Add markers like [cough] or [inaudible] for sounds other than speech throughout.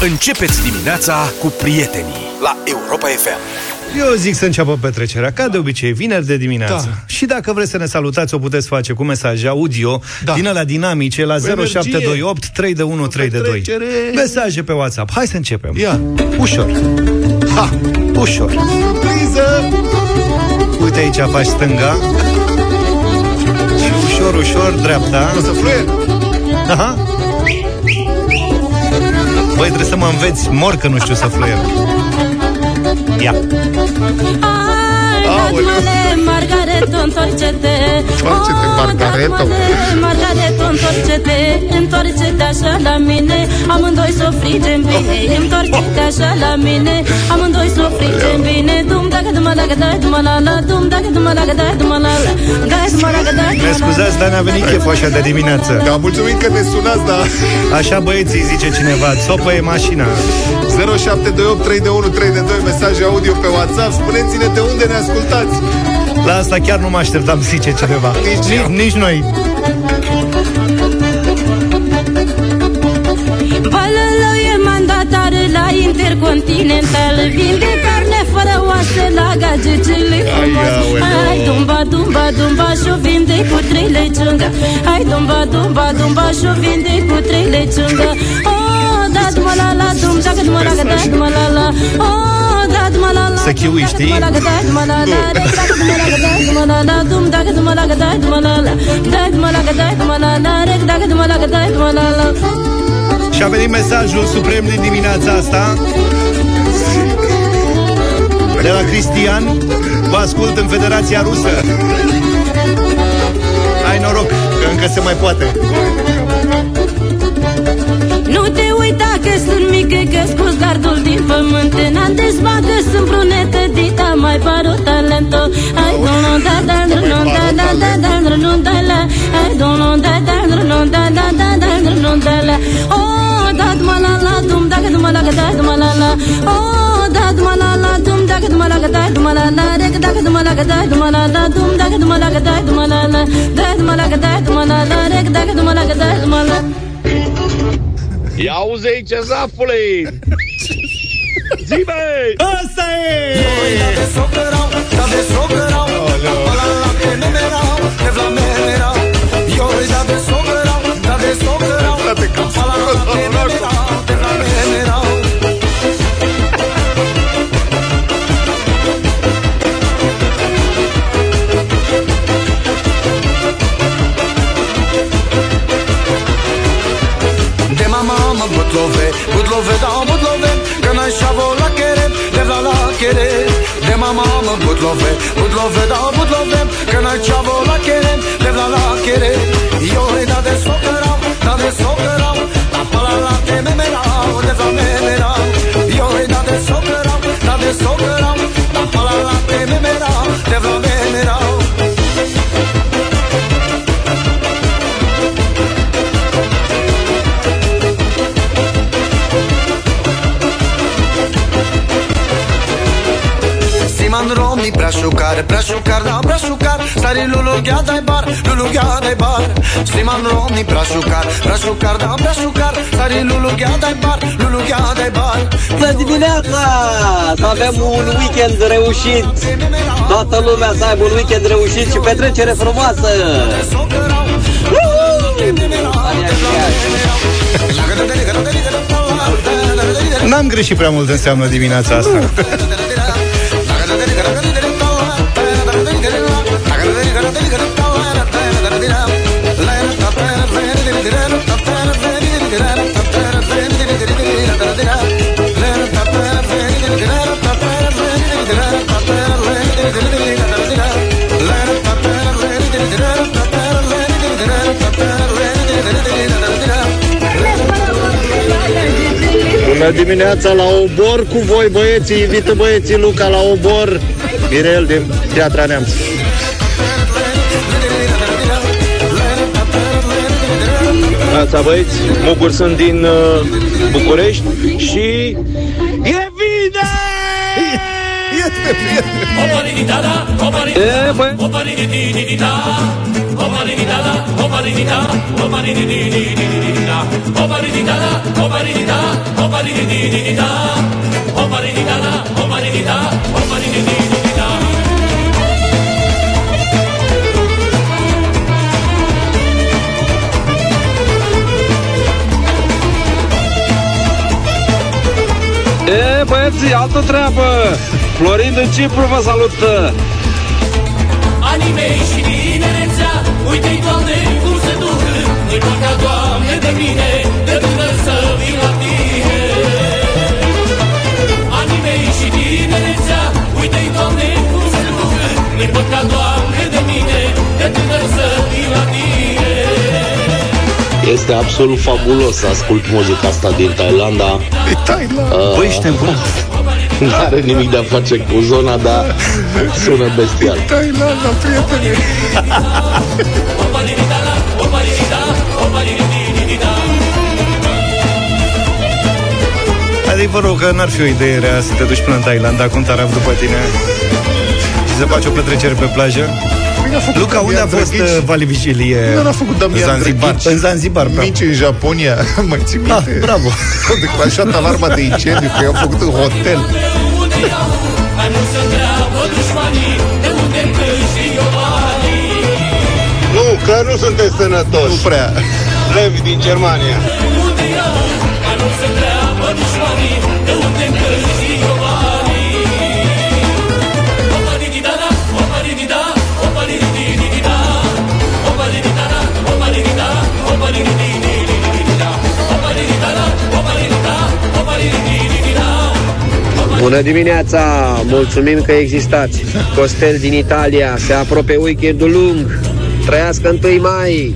Începeți dimineața cu prietenii la Europa FM. Eu zic să înceapă petrecerea, ca de obicei, vineri de dimineață. Da. Și dacă vreți să ne salutați, o puteți face cu mesaje audio Da. din alea dinamice la energie. 0728 3 de 1 3 de 2. petrecere. Mesaje pe WhatsApp. Hai să începem. Ia. Ușor. Ha! Ușor. Surpriză! Uite aici faci stânga. Și ușor, ușor, dreapta. O să fluier! Aha. Băi, trebuie să mă înveți mor că nu știu să fluier. Ia. Aoleu. Margareto, întoarce-te Întoarce-te, Oh, Margareto. da-mă-le, Margareto, întoarce-te Întoarce-te așa la mine Amândoi să o frigem bine Întoarce-te așa la mine Amândoi să o frigem bine Dum dacă dum la dai dum la la Dum dacă dum la dai dum la la Dai dum la dai Ne scuzați, dar ne-a venit cheful așa de dimineață. Da, mulțumim că ne sunați, da. Așa băieții zice cineva, țopă e mașina. 0728 3 de 1 3 de 2 mesaje audio pe WhatsApp. Spuneți-ne de unde ne ascultați. La asta chiar nu mă așteptam, zice cineva. Nici eu. nici, nici noi. Balălău e mandatar la Intercontinental Vinde carne fără oase la gagicile aoleu. Hai dumba, dumba, dumba și-o vinde cu trei leciungă Hai dumba, dumba, dumba și-o vinde cu trei leciungă Oh, da, dumă la la, dum, dacă dumă la, da, dumă la la. Oh, da, dumă la la Să chiui, dacă știi? dumă la, da, dumă la la Rec, dacă dumă la, da, dumă la la Dum, dacă dumă la, da, dumă la la. Da, dumă la, da, dumă la la Rec, dacă dumă la, da, dumă la la. Și a venit mesajul suprem din dimineața asta de la Cristian. Vă ascult în Federația Rusă. Ai noroc, că încă se mai poate. Nu te uita că sunt mică, că scos gardul din pământ N-am dezbat că sunt brunetă, dita mai paru talento Ai dono da da da no da da da da da no da la Ai dono da da da no da da da da da no da la Oh, da duma la la dum da ga duma la ga da duma la la Oh, la ga da duma la la Re ga da ga duma la ga da duma la la Dum da ga duma la ga da duma la la Da duma la ga da duma la la Re ga da ga duma la ga da duma la Ia auzi aici, zafule! Zi, băi! Asta e! Frate, că De mamă butlove, butlove, da butlove Că n-ai șavo la chere, de la la chere Siman Romi brașucar, brașucar, da brașucar Stari lulu ghea dai bar, lulu ghea dai bar Siman Romi brașucar, brașucar, da brașucar Stari lulu ghea dai bar, lulu ghea dai bar Bună dimineața! Să avem un weekend reușit! Toată lumea să aibă un weekend reușit și petrecere frumoasă! N-am greșit prea mult înseamnă dimineața asta. [laughs] Bună dimineața la obor cu voi băieții, invită băieții Luca la obor. Mirel din Piatra Neamț. Neața băieți, Mugur sunt din uh, București și e bine! E prietene, prietene. E, băi, e, băieții, altă treabă. Florin din Cipru vă salută. Anii mei și tinerețea Uite-i, Doamne, cum se duc Nu-i partea, Doamne, de mine De tânăr să vin la tine Anii mei și tinerețea Uite-i, Doamne, cum se duc Nu-i partea, Doamne, de mine De tânăr să vin la tine Este absolut fabulos să ascult muzica asta din Thailanda. E Thailand. Băi, ești nebun? Nu are nimic de a face cu zona, dar sună bestial. Thailanda, prietene. Adevărul că n-ar fi o idee rea să te duci până în Thailanda cu un taraf după tine și să faci o petrecere pe plajă. Luca, unde a fost uh, Vali Vigilie? Nu l-a făcut Damian Zanzibar. Drăghici. În Zanzibar, bravo. Mici în Japonia, [laughs] mai ții Ah, minte? bravo. Au declanșat alarma de incendiu, că i-au făcut în hotel. Unde iau Mai mult să întreabă dușmanii De unde câștig eu banii Nu, că nu sunteți sănătoși. Nu prea. Levi din Germania. Bună dimineața! Mulțumim că existați! Costel din Italia, se apropie weekendul lung. Trăiască 1 mai!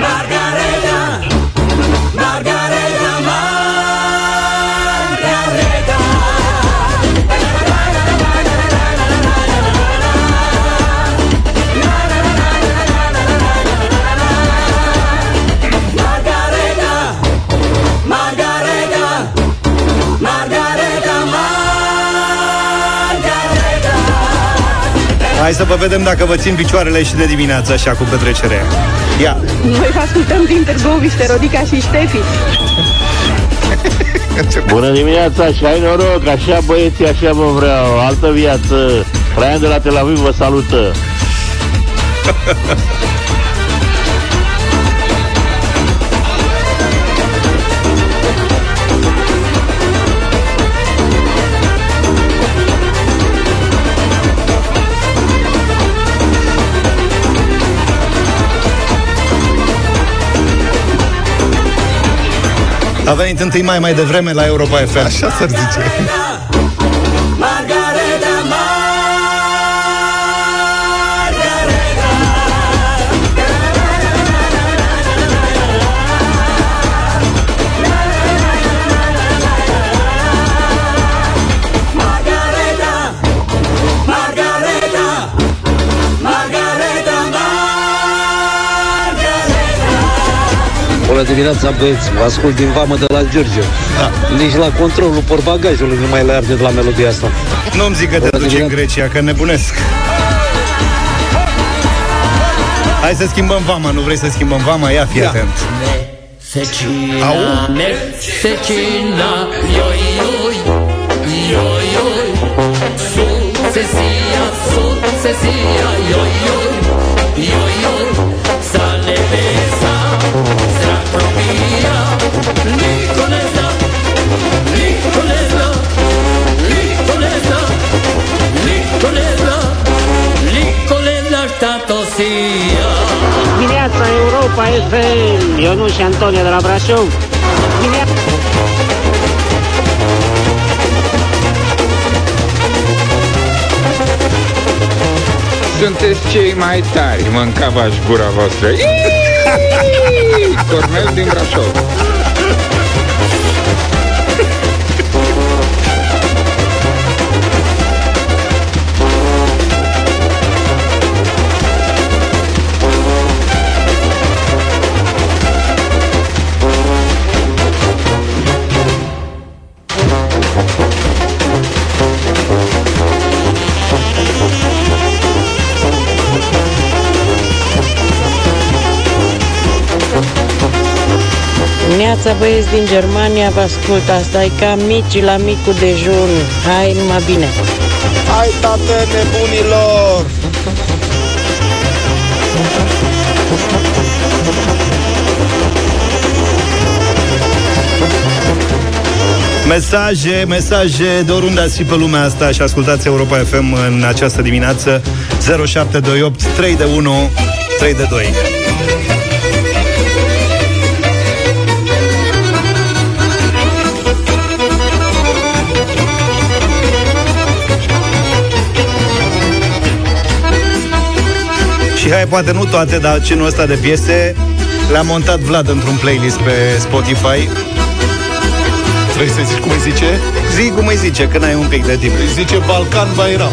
Margareta, Hai să vă vedem dacă vă țin picioarele și de dimineață așa cu petrecerea. Ia, Noi vă ascultăm din Târgoviște, Rodica și Ștefi. [laughs] Bună dimineața și ai noroc, așa băieții, așa vă vreau, altă viață. Traian de la Tel Aviv vă salută. [laughs] a venit întâi mai mai devreme la Europa FM. Așa s-ar zice. Bună dimineața, băieți! Vă ascult din vamă de la Giurgiu. Da. Nici la controlul portbagajului nu mai le arde de la melodia asta. Nu-mi zic că te Bună duci în dimineața. Grecia, că nebunesc. Hai să schimbăm vama, nu vrei să schimbăm vama? Ia, fii atent. Secina, Secina, ioi, ioi, ioi, ioi, su, sesia, su, sesia, ioi, ioi, ioi, ioi, sale besa, stracropia, Nicolesa, Nicolesa, Nicolesa, Nicolesa, Nicolesa, statosia. Dimineața Europa FM, Ionut și Antonia de la Brașov. Dimineața... Sunteți cei mai tari, mâncava-și gura voastră. Iiii! Cornel din Brașov. Dimineața, băieți din Germania, vă ascult. Asta e ca mici la micul dejun. Hai, numai bine. Hai, tată, nebunilor! Mesaje, mesaje de oriunde ați fi pe lumea asta și ascultați Europa FM în această dimineață 0728 3 de 1 3 de 2. Și hai, poate nu toate, dar genul ăsta de piese le-a montat Vlad într-un playlist pe Spotify. Vrei să zici cum îi zice? Zi cum îi zice, când ai un pic de timp. Îi zice Balcan Bayram.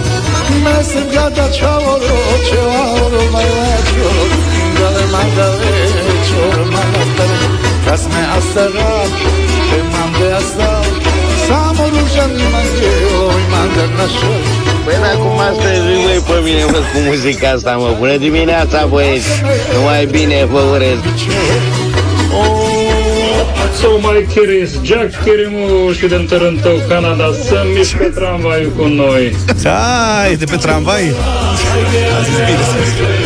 Păi acum asta e voi pe mine, mă, cu muzica asta, mă. Bună dimineața, băieți! Numai bine vă urez! So mai chiris, Jack Chirimu și din Toronto, Canada, să mișcă tramvaiul cu noi. Hai, de pe tramvai. A zis bine.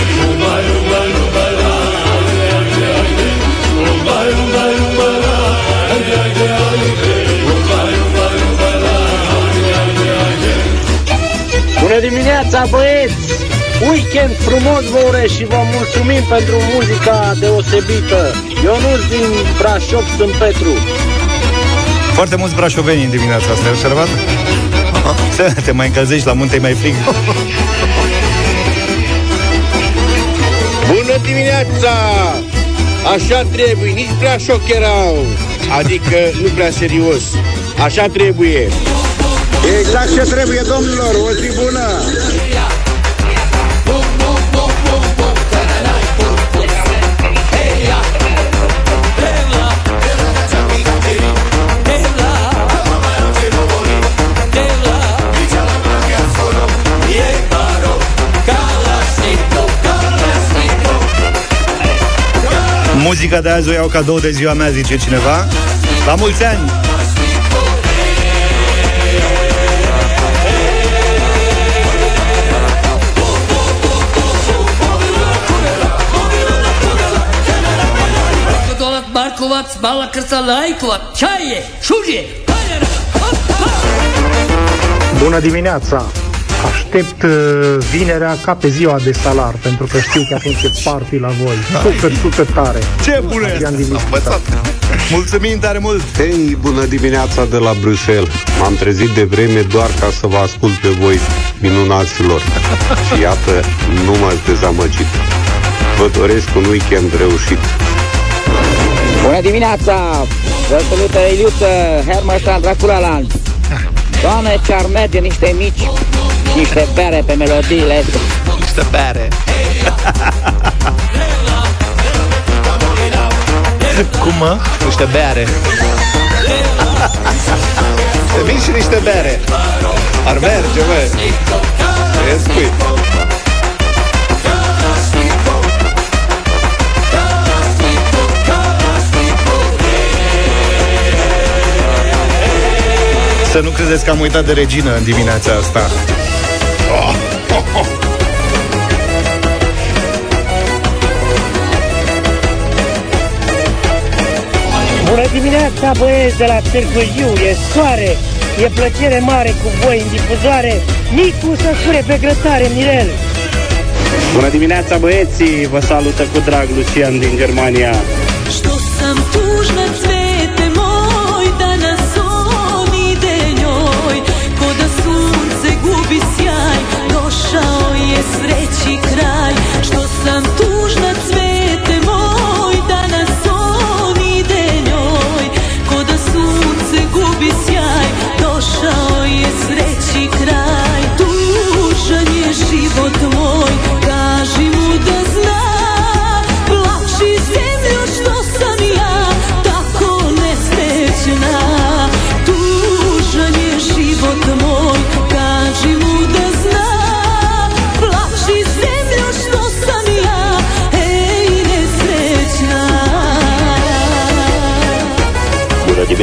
Dimineața, băieți! Weekend frumos vă urez și vă mulțumim pentru muzica deosebită. Ionuț din Brașov, sunt Petru. Foarte mulți brașoveni în dimineața asta, ai observat? Să te mai încălzești la munte, e mai frig. Bună dimineața! Așa trebuie, nici prea șocherau. Adică nu prea serios. Așa trebuie. Exact ce trebuie, domnilor, o zi bună! Muzica de azi o iau cadou de ziua mea, zice cineva. La mulți ani! Dolak, Barkovac, Bala Krsa, Lajkovac, Čaje, Šužje, Bună dimineața! Aștept uh, vinerea ca pe ziua de salar, pentru că știu că atunci e party la voi. Super, super tare! Ce bună Adrian din Mișcăta. Mulțumim tare mult! Hei, bună dimineața de la Bruxelles! M-am trezit de vreme doar ca să vă ascult pe voi, minunaților. Și iată, nu m-ați dezamăgit. Vă doresc un weekend reușit. Bună dimineața! Vă salută Iliuță, Hermannstrand, Draculaland. Doamne, ce ar merge niște mici și niște bere pe melodiile astea. Niște bere. Cum, mă? Niște bere. Niște mici și niște bere. Ar merge, mă. Ce spui? Să nu credeți că am uitat de regină în dimineața asta. Oh, oh, oh. Bună dimineața, băieți de la Târgu Jiu, e soare, e plăcere mare cu voi în difuzoare. Nicu să spune pe grătare, Mirel. Bună dimineața, băieții! Vă salută cu drag Lucian din Germania. Što sam Došao je sreći kraj Što sam tužna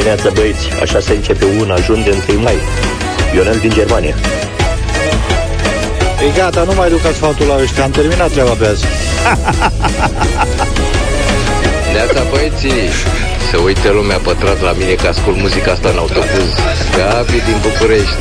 dimineața, băieți. Așa se începe un ajun de 1 mai. Ionel din Germania. E gata, nu mai duc asfaltul la ăștia, am terminat treaba pe azi. Neața băieții, se uită lumea pătrat la mine că ascult muzica asta în autobuz. Gabi din București.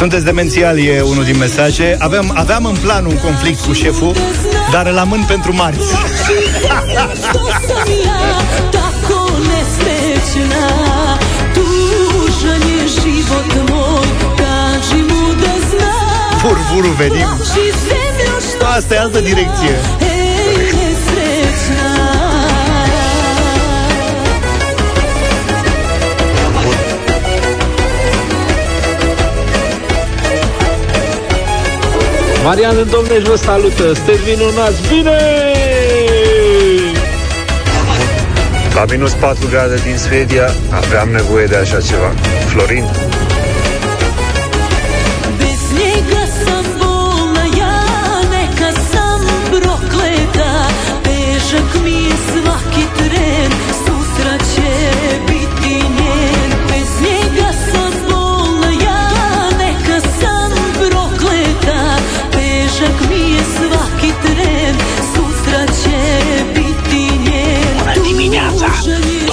Sunteți demențiali, e unul din mesaje. Aveam, aveam în plan un conflict cu șeful, dar îl amân pentru marți. Što sam ja tako nesrećna Tužan je život moj Kaži mu da zna Furfurul venim. Plaši zemljo što Asta e altă direcție. Marian în Domnești vă salută, sunteți minunați, bine! La minus 4 grade din Suedia aveam nevoie de așa ceva. Florin,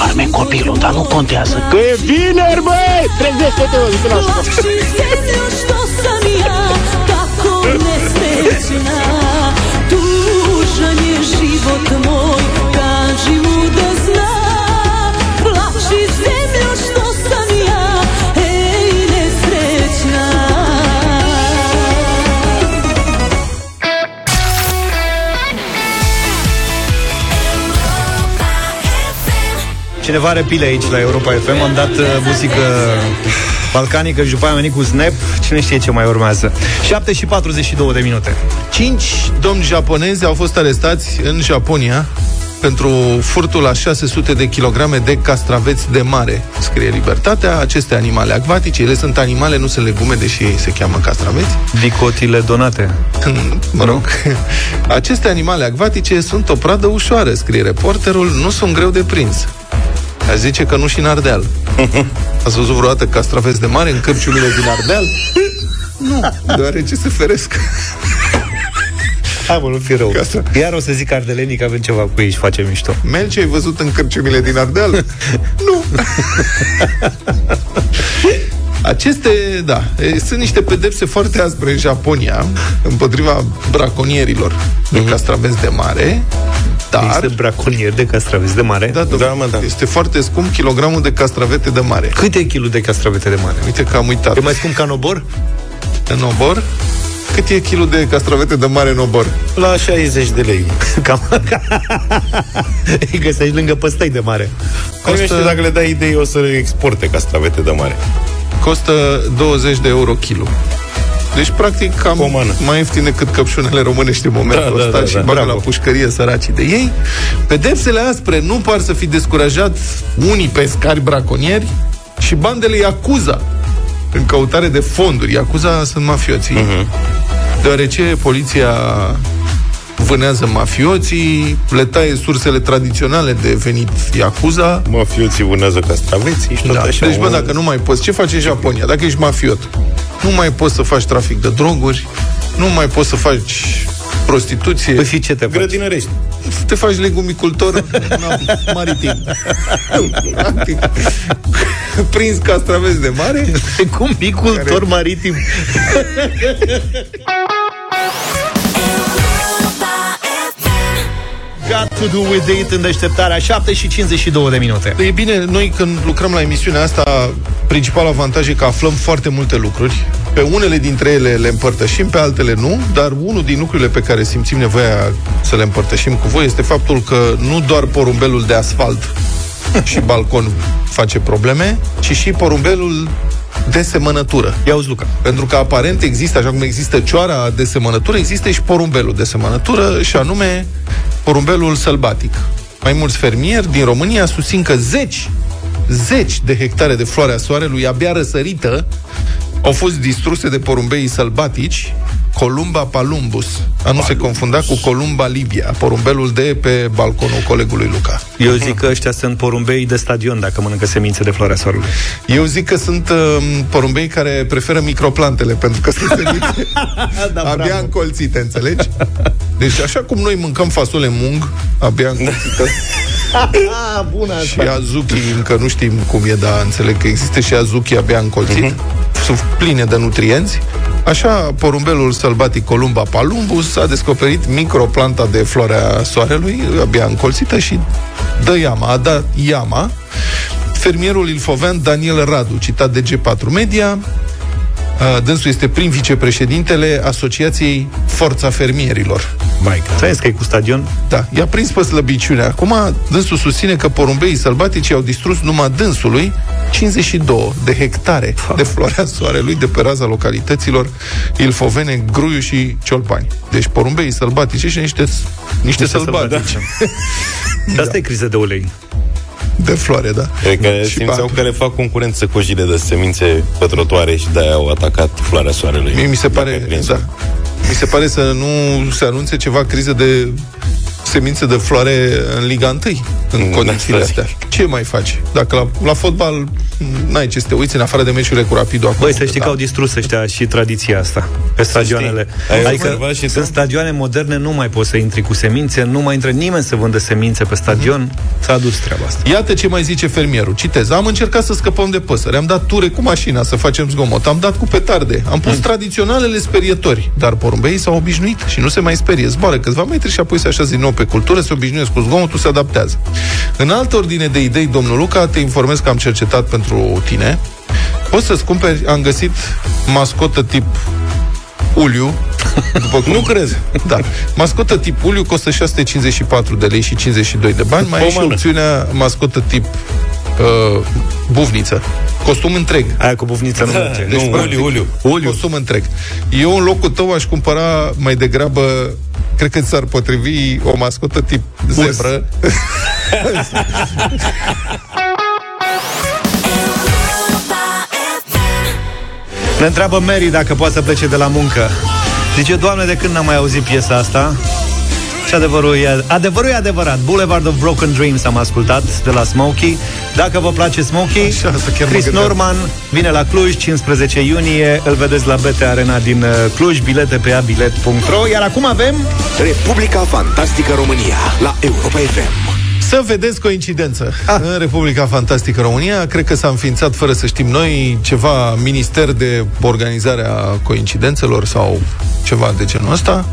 Doarme copilul, dar nu contează. Că e vineri, băi! Trezește-te, mă, zic la școală. Plaši zemljo što sam ja tako nesrećna Tužan je život moj, Cineva are pile aici la Europa FM Am dat uh, muzică balcanică Și după aia am venit cu Snap Cine știe ce mai urmează 7 și 42 de minute Cinci domni japonezi au fost arestați în Japonia pentru furtul la 600 de kilograme de castraveți de mare, scrie Libertatea. Aceste animale acvatice, ele sunt animale, nu sunt legume, deși ei se cheamă castraveți. Vicotile donate Mă rog. Aceste animale acvatice sunt o pradă ușoară, scrie reporterul, nu sunt greu de prins. Aș zice că nu și în Ardeal. [laughs] Ați văzut vreodată castraveți de mare în cărciumile din Ardeal? Nu, deoarece se feresc. Hai mă, nu fi rău Iar o să zic ardelenii că avem ceva cu ei și facem mișto Melci ai văzut în cărciumile din Ardeal? [laughs] nu. Aceste, da, e, sunt niște pedepse foarte aspre în Japonia împotriva braconierilor de castraveți de mare, dar... Există braconieri de castraveți de mare? Da, da, mă, da. Este foarte scump kilogramul de castravete de mare. Cât e kilul de castravete de mare? Uite că am uitat. E mai scump ca în obor? În obor? Cât e kilul de castravete de mare în obor? La 60 de lei [laughs] Cam [laughs] Îi găsești lângă păstăi de mare Costă- Costă... dacă le dai idei, o să le exporte castravete de mare. Costă 20 de euro kilo. Deci, practic, cam Pomană. mai ieftin decât căpșunele românești în momentul Da, da, ăsta da, și da. bagă Bravo. la pușcărie săracii de ei. Pedepsele aspre nu par să fi descurajat unii pescari braconieri și bandele Yakuza în căutare de fonduri. Yakuza sunt mafioții. Mhm. Deoarece poliția vânează mafioții, le taie sursele tradiționale de venit Yakuza. Mafioții vânează castraveții și tot Da. așa. Deci, bă, dacă nu mai poți, ce faci în Japonia? Dacă ești mafiot, nu mai poți să faci trafic de droguri, nu mai poți să faci prostituție. Păi fi ce te faci? Grădinărești. Te faci legumicultor [laughs] na, maritim. Practic, [laughs] Prins castraveți de mare. Legumicultor maritim. [laughs] Got to do with it în deșteptarea 7 și 52 de minute. E bine, noi când lucrăm la emisiunea asta, principal avantaj e că aflăm foarte multe lucruri. Pe unele dintre ele le împărtășim, pe altele nu, dar unul din lucrurile pe care simțim nevoia să le împărtășim cu voi este faptul că nu doar porumbelul de asfalt [laughs] și balcon face probleme, ci și porumbelul de semănătură. Ia uzi, Luca. Pentru că aparent există, așa cum există cioara de semănătură, există și porumbelul de semănătură, și anume porumbelul sălbatic. Mai mulți fermieri din România susțin că zeci, zeci de hectare de floarea soarelui abia răsărită au fost distruse de porumbeii sălbatici Columba palumbus. A nu se confunda cu Columba libia, porumbelul de pe balconul colegului Luca. Eu zic că ăștia sunt porumbei de stadion dacă mănâncă semințe de floarea soarelui. Eu zic că sunt uh, porumbei care preferă microplantele, pentru că sunt [laughs] semințe da, abia bravo. încolțite, înțelegi? Deci așa cum noi mâncăm fasole mung, abia încolțită, [laughs] Bună și azuchi, încă nu știm cum e, dar înțeleg că există și azuchi abia încolțit, Mhm. sunt pline de nutrienți. Așa, porumbelul sălbatic Columba palumbus a descoperit microplanta de floarea soarelui, abia încolțită și dă iama, a dat iama. Fermierul ilfovean Daniel Radu, citat de G4 Media, a, dânsul este prim vicepreședintele Asociației Forța Fermierilor. Mai că că e cu stadion? Da, i-a prins pe slăbiciune. Acum, dânsul susține că porumbeii sălbatici au distrus numai dânsului 52 de hectare de floarea soarelui de pe raza localităților Ilfovene, Gruiu și Ciolpani. Deci porumbeii sălbatici și niște, niște, niște sălbatici. [laughs] De asta e criză de ulei. De floare, da. Cred că Și simțeau patru. că le fac concurență cojile de semințe pe trotuare și de-aia au atacat floarea soarelui. Mie mi se pare, da. Mi se pare să nu se anunțe ceva criză de semințe de floare în Liga 1 în condițiile asta astea. Ce mai faci? Dacă la, la fotbal n-ai ce să te uiți în afară de meciurile cu Rapidul acum. Băi, să știi că au distrus ăștia și tradiția asta pe stadioanele. Ai Adică observat și sunt stadioane moderne, nu mai poți să intri cu semințe, nu mai intră nimeni să vândă semințe pe stadion. S-a adus treaba asta. Iată ce mai zice fermierul. Citez. Am încercat să scăpăm de păsări. Am dat ture cu mașina să facem zgomot. Am dat cu petarde. Am pus tradiționalele sperietorii. Dar porumbeii s-au obișnuit și nu se mai sperie. Zboară câțiva metri și apoi se așează din nou pe cultură, se obișnuiesc cu zgomotul, se adaptează. În altă ordine de idei, domnul Luca, te informez că am cercetat pentru tine. Poți să-ți cumperi, am găsit mascotă tip Uliu. După cum... nu crezi. Da. Mascotă tip Uliu costă 654 de lei și 52 de bani. Mai e și Pomană. opțiunea mascotă tip uh, buvniță. Costum întreg. Aia cu buvniță nu merge. Deci, Nu, practic, Uliu, Uliu. Uliu. Costum întreg. Eu în locul tău aș cumpăra mai degrabă cred că ți-ar potrivi o mascotă tip zebră. Ne întreabă Mary dacă poate să plece de la muncă. Zice, Doamne, de când n-am mai auzit piesa asta? Și adevărul e, adevărul e adevărat. Boulevard of Broken Dreams am ascultat de la Smokey. Dacă vă place Smokey, Așa, asta chiar mă Chris gândeam. Norman vine la Cluj 15 iunie. Îl vedeți la BT Arena din uh, Cluj, bilete pe abilet.ro. Iar acum avem... Republica Fantastică România la Europa FM. Să vedeți coincidență. Ah. În Republica Fantastică România, cred că s-a înființat, fără să știm noi, ceva minister de organizare a coincidențelor sau ceva de genul ăsta.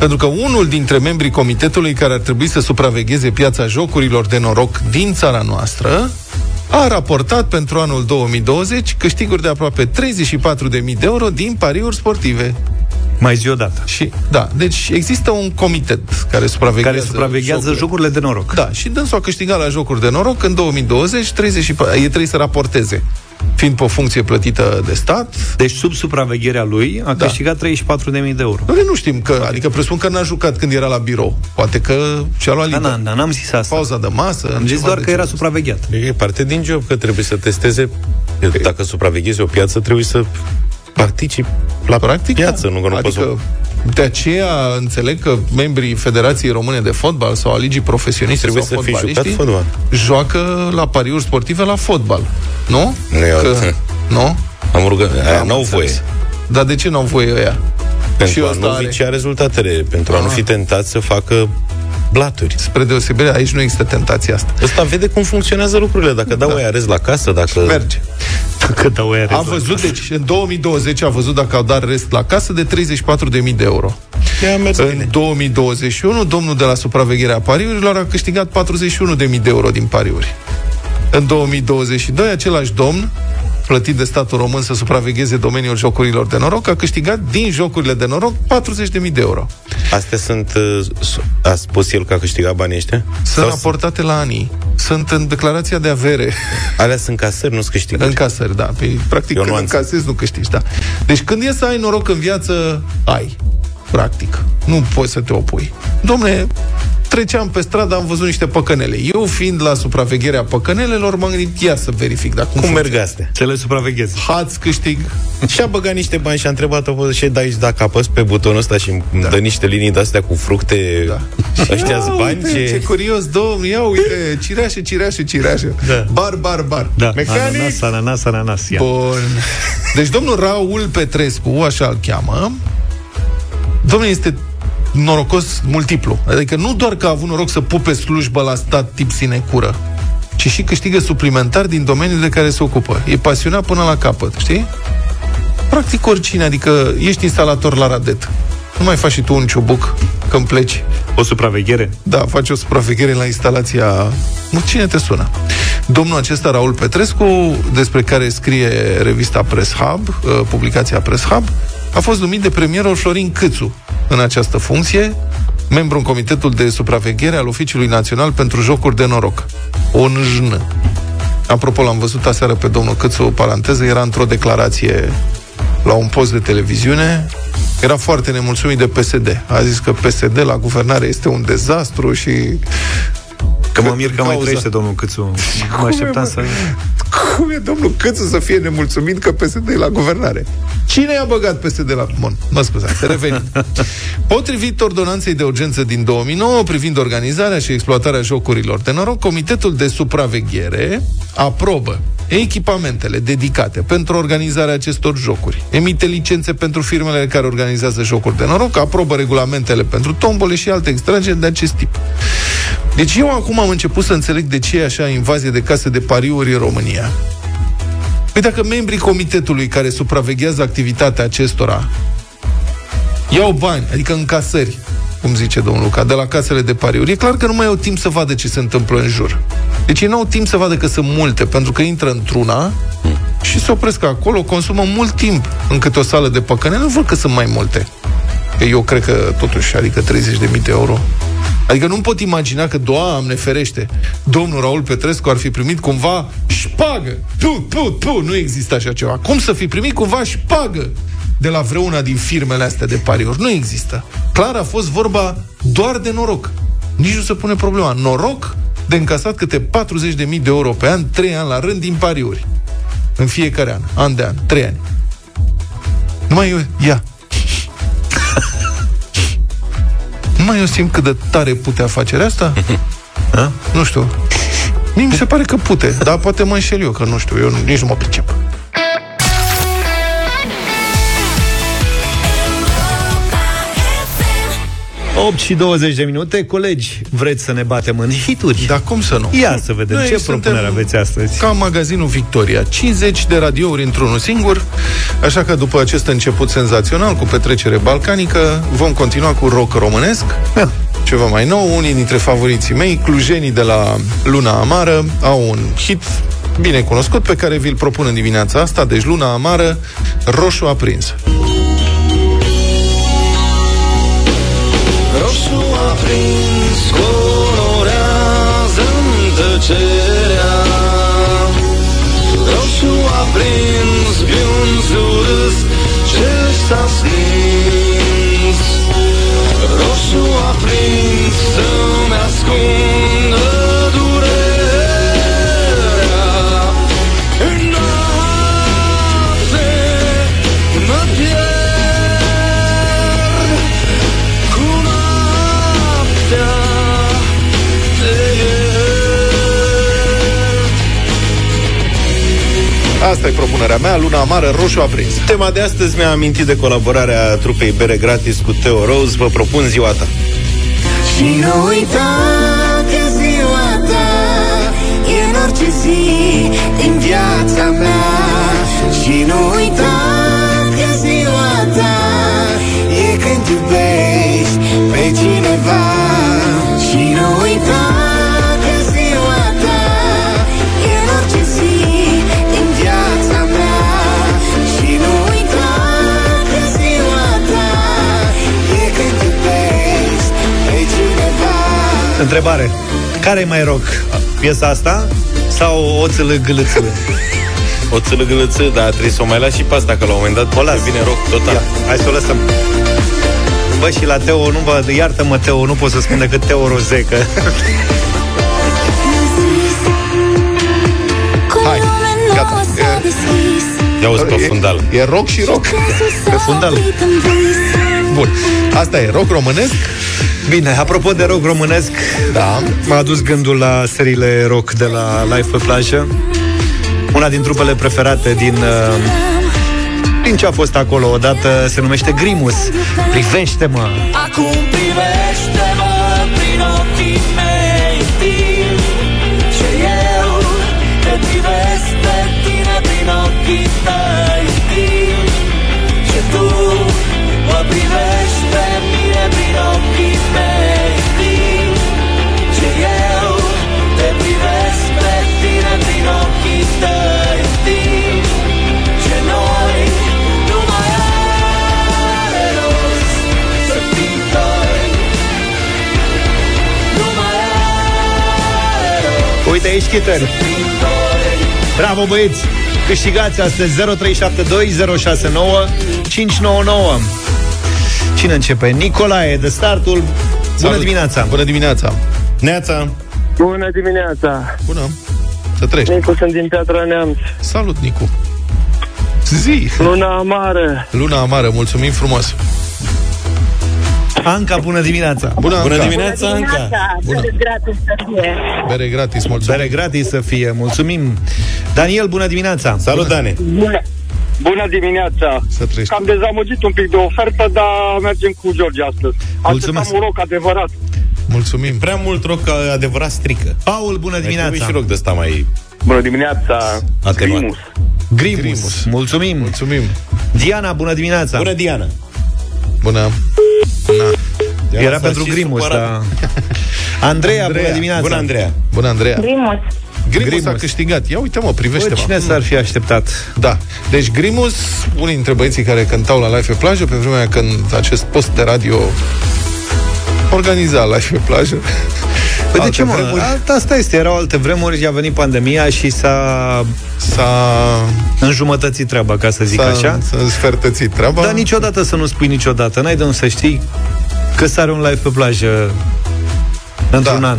Pentru că unul dintre membrii comitetului care ar trebui să supravegheze piața jocurilor de noroc din țara noastră a raportat pentru anul 2020 câștiguri de aproape 34.000 de euro din pariuri sportive. Mai zi o dată. Și, da, deci există un comitet care supraveghează, Care supraveghează jocurile de noroc. Da, și dânsul a câștigat la jocuri de noroc în 2020 34, ei trebuie să raporteze fiind pe o funcție plătită de stat. Deci sub supravegherea lui a Da. câștigat 34.000 de euro. Noi nu știm că, adică presupun că n-a jucat când era la birou. Poate că și-a luat Da, liber. da, da, n-am zis asta. Pauza de masă. Am zis ceva doar de că era genul supravegheat. E parte din job, că trebuie să testeze. Dacă supraveghezi o piață, trebuie să participi la Practic, piață, da. nu că nu adică, poți să... De aceea înțeleg că membrii Federației Române de Fotbal sau a Ligii Profesioniste Trebuie sau să fi fotbaliștii jucat fotbal. joacă la pariuri sportive la fotbal. Nu? Nu e că, altă. nu? Am rugat, aia Am n-au înțeles. voie. Dar de ce n-au voie ăia? Pentru a ăsta nu are- vicia rezultatele, pentru a nu Ah. fi tentat să facă blaturi. Spre deosebire, aici nu există tentația asta. Ăsta vede cum funcționează lucrurile. Dacă dau da. arez la casă, dacă... Merge. Că dau aia A văzut, deci în 2020 a văzut dacă au dat rest la casă de 34.000 de euro. Ia, merge În bine. 2021, domnul de la supravegherea pariurilor a câștigat 41.000 de euro din pariuri. În 2022, același domn plătit de statul român să supravegheze domeniul jocurilor de noroc, a câștigat din jocurile de noroc 40.000 de euro. Astea sunt... uh, s- A spus el că a câștigat banii ăștia? Sunt raportate la anii. Sunt în declarația de avere. [laughs] Alea sunt casări, nu-s câștigări. În casări, da. Pe, practic, E o când nuanță. încasezi, nu câștigi, da. Deci când e să ai noroc în viață, ai. Practic. Nu poți să te opui. Domne, treceam pe stradă, am văzut niște păcănele. Eu, fiind la supravegherea păcănelelor, m-am gândit, ia să verific dacă Cum merg astea? Să le supraveghez. Hați câștig. Și a băgat niște bani și a întrebat-o bă, și da aici dacă apăs pe butonul ăsta și îmi dă niște linii de-astea cu fructe, da. [laughs] ăștia Ia bani, uite, ce... ce curios, domn, ia uite, cireașă, cireașă, cireașă. Da. Bar, bar, bar. Da, Mecanic. ananas, ananas, ananas. Ia. Bun. Deci domnul Raul Petrescu, așa îl cheamă, domnul este norocos multiplu. Adică nu doar că a avut noroc să pupe slujbă la stat tip sinecură, ci și câștigă suplimentar din domeniul de care se ocupă. E pasionat până la capăt, știi? Practic oricine, adică ești instalator la Radet. Nu mai faci și tu un ciubuc când pleci. O supraveghere? Da, faci o supraveghere la instalația... Mă, Cine te sună? Domnul acesta, Raul Petrescu, despre care scrie revista Press Hub, uh, publicația Press Hub, a fost numit de premierul Florin Câțu în această funcție, membru în Comitetul de Supraveghere al Oficiului Național pentru Jocuri de Noroc, ONJN. Apropo, l-am văzut aseară pe domnul Câțu, o paranteză, era într-o declarație la un post de televiziune, era foarte nemulțumit de PSD. A zis că PSD la guvernare este un dezastru și... Că mă mir că mai cauza- trăiește domnul Câțu. Mă Cum e, așteptam mă? să... Cum e domnul Câțu să fie nemulțumit că PSD e la guvernare? Cine i-a băgat PSD la... Bun, mă scuzați, revenim. [laughs] Potrivit ordonanței de urgență din 2009 privind organizarea și exploatarea jocurilor de noroc, Comitetul de Supraveghere aprobă echipamentele dedicate pentru organizarea acestor jocuri, emite licențe pentru firmele care organizează jocuri de noroc, aprobă regulamentele pentru tombole și alte extrageri de acest tip. Deci eu acum am început să înțeleg de ce e așa invazie de case de pariuri în România. Păi dacă membrii comitetului care supraveghează activitatea acestora iau bani, adică încasări, cum zice domnul Luca, de la casele de pariuri, e clar că nu mai au timp să vadă ce se întâmplă în jur. Deci ei nu au timp să vadă că sunt multe, pentru că intră într-una și se opresc acolo, consumă mult timp în câte o sală de păcănele, nu văd că sunt mai multe. Eu cred că totuși, adică 30.000 de euro. Adică nu pot imagina că, Doamne ferește, domnul Raul Petrescu ar fi primit cumva șpagă. Tu, tu, tu, nu există așa ceva. Cum să fi primit cumva șpagă de la vreuna din firmele astea de pariuri? Nu există. Clar a fost vorba doar de noroc. Nici nu se pune problema. Noroc de încasat câte 40.000 de euro pe an, 3 ani la rând din pariuri. În fiecare an, an de an, 3 ani. Numai eu, ia, Nu mai eu simt cât de tare putea afacerea asta? [laughs] A? Nu știu. Mie mi se pare că pute, dar poate mă înșel eu, că nu știu, eu nici nu mă pricep. Opt și 20 de minute. Colegi, vreți să ne batem în hituri? Dar cum să nu? Ia să vedem Noi ce suntem propunere aveți astăzi. Ca magazinul Victoria, 50 de radiouri într-unul singur, așa că după acest început senzațional cu petrecere balcanică, vom continua cu rock românesc, ceva mai nou, unii dintre favoriții mei, clujenii de la Luna Amară, au un hit bine cunoscut pe care vi-l propun în dimineața asta, deci Luna Amară, Roșu aprins. Roșu aprins colorează-mi tăcerea. Roșu aprins biunțul râs ce s-a stins. Roșu aprins să-mi ascundă Asta e propunerea mea, Luna Amară, Roșu aprins. Tema de astăzi mi-a amintit de colaborarea trupei Bere Gratis cu Teo Rose. Vă propun ziua ta. Și nu uita că ziua ta E în orice zi din viața mea Și nu uita că ziua ta E când iubești Întrebare. Care e mai rock? Piesa asta sau o țâlă gâlâțâlă? O țâlă gâlăță, dar trebuie să o mai lași și pe asta, că la un moment dat O las. vine rock total. Ia, hai să o lăsăm. Bă, și la Teo, nu vă, iartă-mă, Teo, nu pot să spun decât Teo Rozecă. Hai, gata. Ia uzi pe fundal. E, e rock și rock. Pe fundal. Bun. Asta e rock românesc. Bine, apropo de rock românesc, Da. m-a adus gândul la seriile rock de la Live pe plajă. Una din trupele preferate din, uh, din ce a fost acolo odată se numește Grimus. Privește-mă! Acum privește-mă prin ochii mei Știu ce eu te privesc pe tine prin ochii tăi Știu ce tu mă privești pe mine prin ochii mei Știu ce eu te privesc pe tine prin ochii tăi Știu ce noi nu mai are rost să fim doi Nu mai are rost Uite aici chitări. Bravo băieți! Câștigați astăzi 0372069599 Cine începe? Nicolae, de startul Bună Salut. dimineața! Bună dimineața. Neața. Bună dimineața! Bună. Să treci. Nicu, sunt din Piatra Neamț. Salut, Nicu. Zi. Luna amară. Luna amară, mulțumim frumos. Anca, bună dimineața! Bună, Bună Anca. dimineața, Anca. Bună. gratis să fie. Bere gratis, mulțumim. Bere gratis să fie, mulțumim! Daniel, bună dimineața! Salut, Dane. Bună. Bună dimineața! Să treci. Cam dezamăgit un pic de ofertă, dar mergem cu George astăzi. Mulțumesc. Așteptam un rock adevărat. Mulțumim. Prea mult rock uh, adevărat strică. Paul, bună Mai trebuie dimineața! și rock de ăsta mai Bună dimineața! atenuat. Grimus. Grimus, Grimus. mulțumim! Mulțumim. Diana, bună dimineața! Bună, Diana. Bună. Na. Diana Era s-a pentru și Grimus, supărat. da. Andreea, bună dimineața! Bună, Andreea. Bună, Andreea. Grimus. Grimus, Grimus. a câștigat. Ia uite mă, Bă, privește-mă. cine s-ar fi așteptat? Da. Deci Grimus, unii dintre băieții care cântau la Live pe plajă, pe vremea când acest post de radio organiza Live pe plajă. Păi de Alte ce, mă? vremuri. Alt- Asta este, erau alte vremuri, a venit pandemia și s-a S-a, înjumătățit treaba, ca să zic s-a, așa. s-a sfertățit treaba. Dar niciodată să nu spui niciodată. N-ai de unde să știi că sare un live pe plajă într-un Da. an.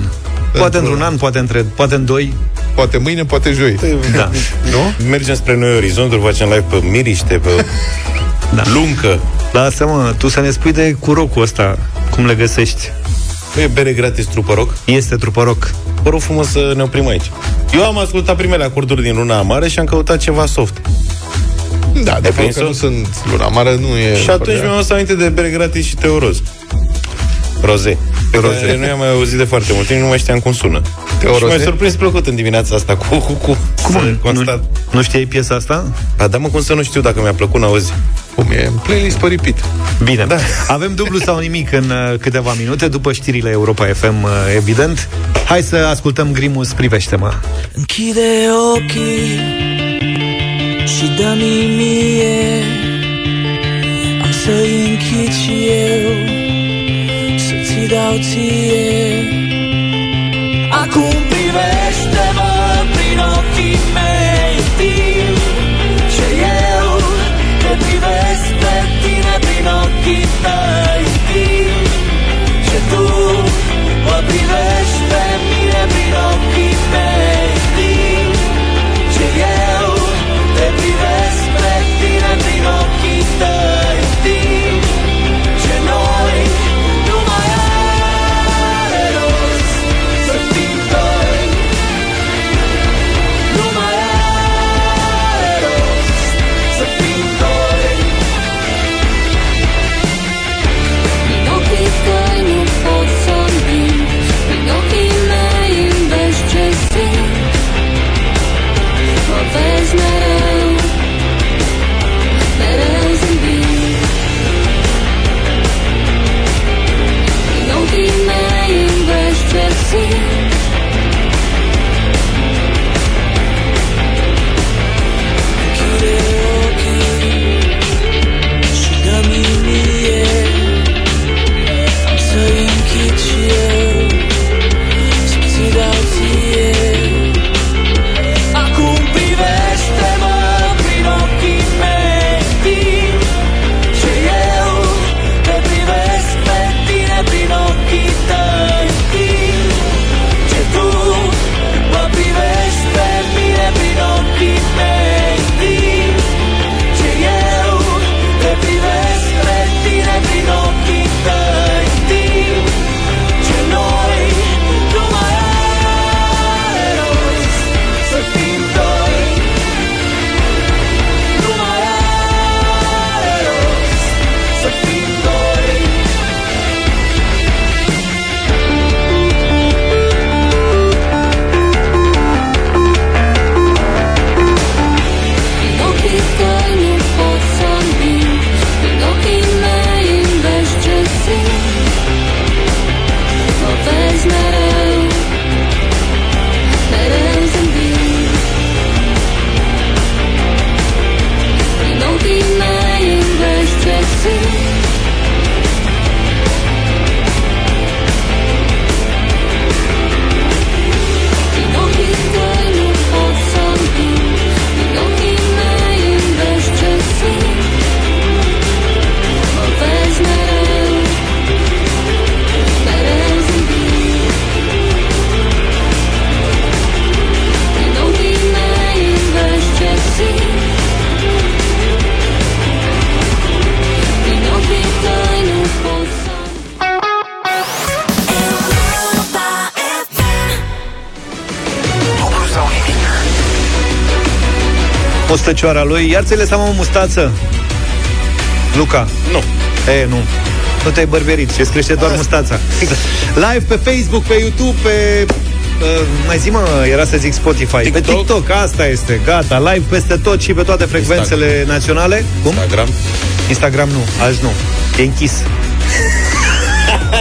Poate Într-un într-un an, poate, între, poate în doi. Poate mâine, poate joi. Da. Nu? Mergem spre noi orizonturi, facem live pe Miriște, pe Da. Luncă. Lasă-mă, tu să ne spui de cu rocul ăsta, cum le găsești. Nu e bere gratis trupă rock? Este trupă rock. Vă rog frumos să ne oprim aici. Eu am ascultat primele acorduri din Luna Amară și am căutat ceva soft. Da, de fapt prins-o? că nu sunt luna mare, nu e... Și atunci mi-am adus aminte de bere gratis și teoroz. Roze. Pe Roze. care nu i-am mai auzit de foarte mult timp, nu mai știam cum sună. Teo și Roze? m-a surprins plăcut în dimineața asta cu, cu, cu Cum? să Nu, constat. nu știai piesa asta? Ba da, mă, cum să nu știu dacă mi-a plăcut, n-auzi. Cum e? În playlist pe repeat. Bine. Da. Avem dublu sau nimic în uh, câteva minute, după știrile Europa FM, uh, evident. Hai să ascultăm Grimus, privește-mă. Închide ochii și dă-mi mie Am să-i închid și eu Să ți dau ție. Acum privește-mă prin ochii mei Știu ce eu? Te privesc pe tine prin ochii tăi Știu ce tu? Mă privești pe mine prin ochii mei Mustăcioara lui. Iar ți-ai lăsat mă o mustață? Luca. Nu. E, nu. Nu te-ai bărberit, ce crește doar mustața. [laughs] Live pe Facebook, pe YouTube, pe Uh, mai zi mă, era să zic Spotify. TikTok? Pe TikTok, asta este, gata. Live peste tot și pe toate frecvențele Instagram. naționale. Cum? Instagram. Instagram nu, azi nu. E închis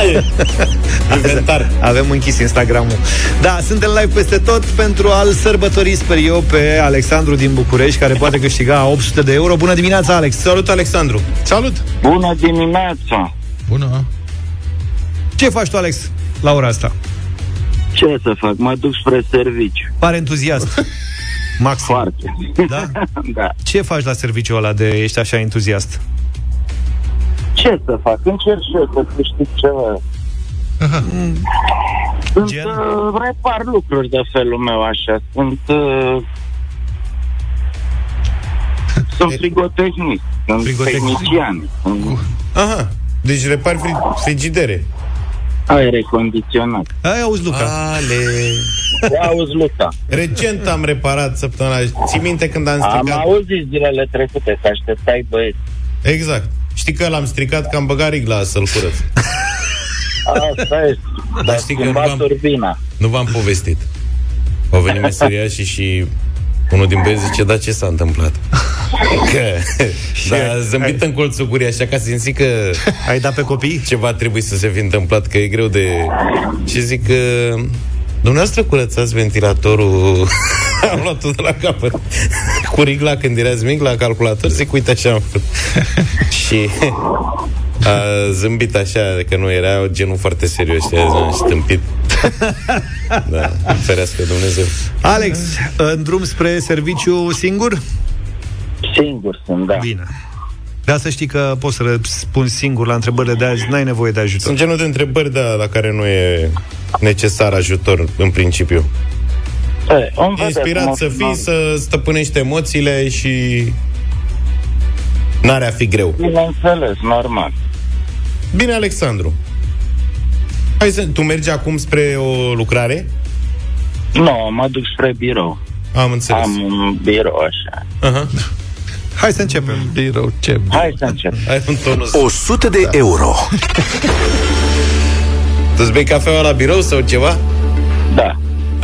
[laughs] Inventar. Avem închis Instagramul. Da, suntem live peste tot pentru a-l sărbători, sper eu, pe Alexandru din București, care poate câștiga 800 de euro. Bună dimineața, Alex! Salut, Alexandru! Salut! Bună dimineața! Bună! Ce faci tu, Alex, la ora asta? Ce să fac? Mă duc spre serviciu. Pare entuziast. [laughs] Maxim. Foarte. Da? [laughs] da. Ce faci la serviciul ăla de ești așa entuziast? Ce să fac? Încerc și eu să câștig ceva. [laughs] Sunt, Gen? uh, repar lucruri de felul meu așa. Sunt... Uh, [laughs] sunt frigotehnist. Sunt Frigotehnist. tehnician. Sunt Aha, deci repari fri- frigidere aer condiționat. Ai auzi, Luca. Ale Auzi, Luca. Recent am reparat săptămâna Ții minte când am Am stricat auzit zilele trecute că așteptai băieți. Exact Știi că l-am stricat că am băgat rigla să-l curăț Asta este. Dar știi că nu schimbat v-am, turbina. nu v-am povestit Au venit meseriașii și unul din băieți zice, da, ce s-a întâmplat? Că, da, zâmbit în colțul gurii, așa ca să simți că Ai dat pe copii? ceva trebuie să se fi întâmplat, că e greu de... Și zic că dumneavoastră curățați ventilatorul [laughs] am luat-o de la capăt [laughs] cu rigla când erați mic la calculator zic uite așa am făcut [laughs] și a zâmbit așa că nu era genul foarte serios și a zis, stâmpit da, ferească Dumnezeu Alex, în drum spre serviciu singur? Singur sunt, da. Bine. Da, să știi că poți să răspunzi singur la întrebările de azi, n-ai nevoie de ajutor. sunt genul de întrebări da, la care nu e necesar ajutor în principiu E, om vede cum inspirat o să fii, am- să stăpânești emoțiile și n-are a fi greu. Bineînțeles, normal. Bine, Alexandru. Hai să... Tu mergi acum spre o lucrare? Nu, mă duc spre birou. Am înțeles. Am un birou așa. Aha. Hai să începem. Birou, ce Hai să încep. Ai un tonus. 100 de euro. Tu îți bei cafeaua la birou sau ceva? Da.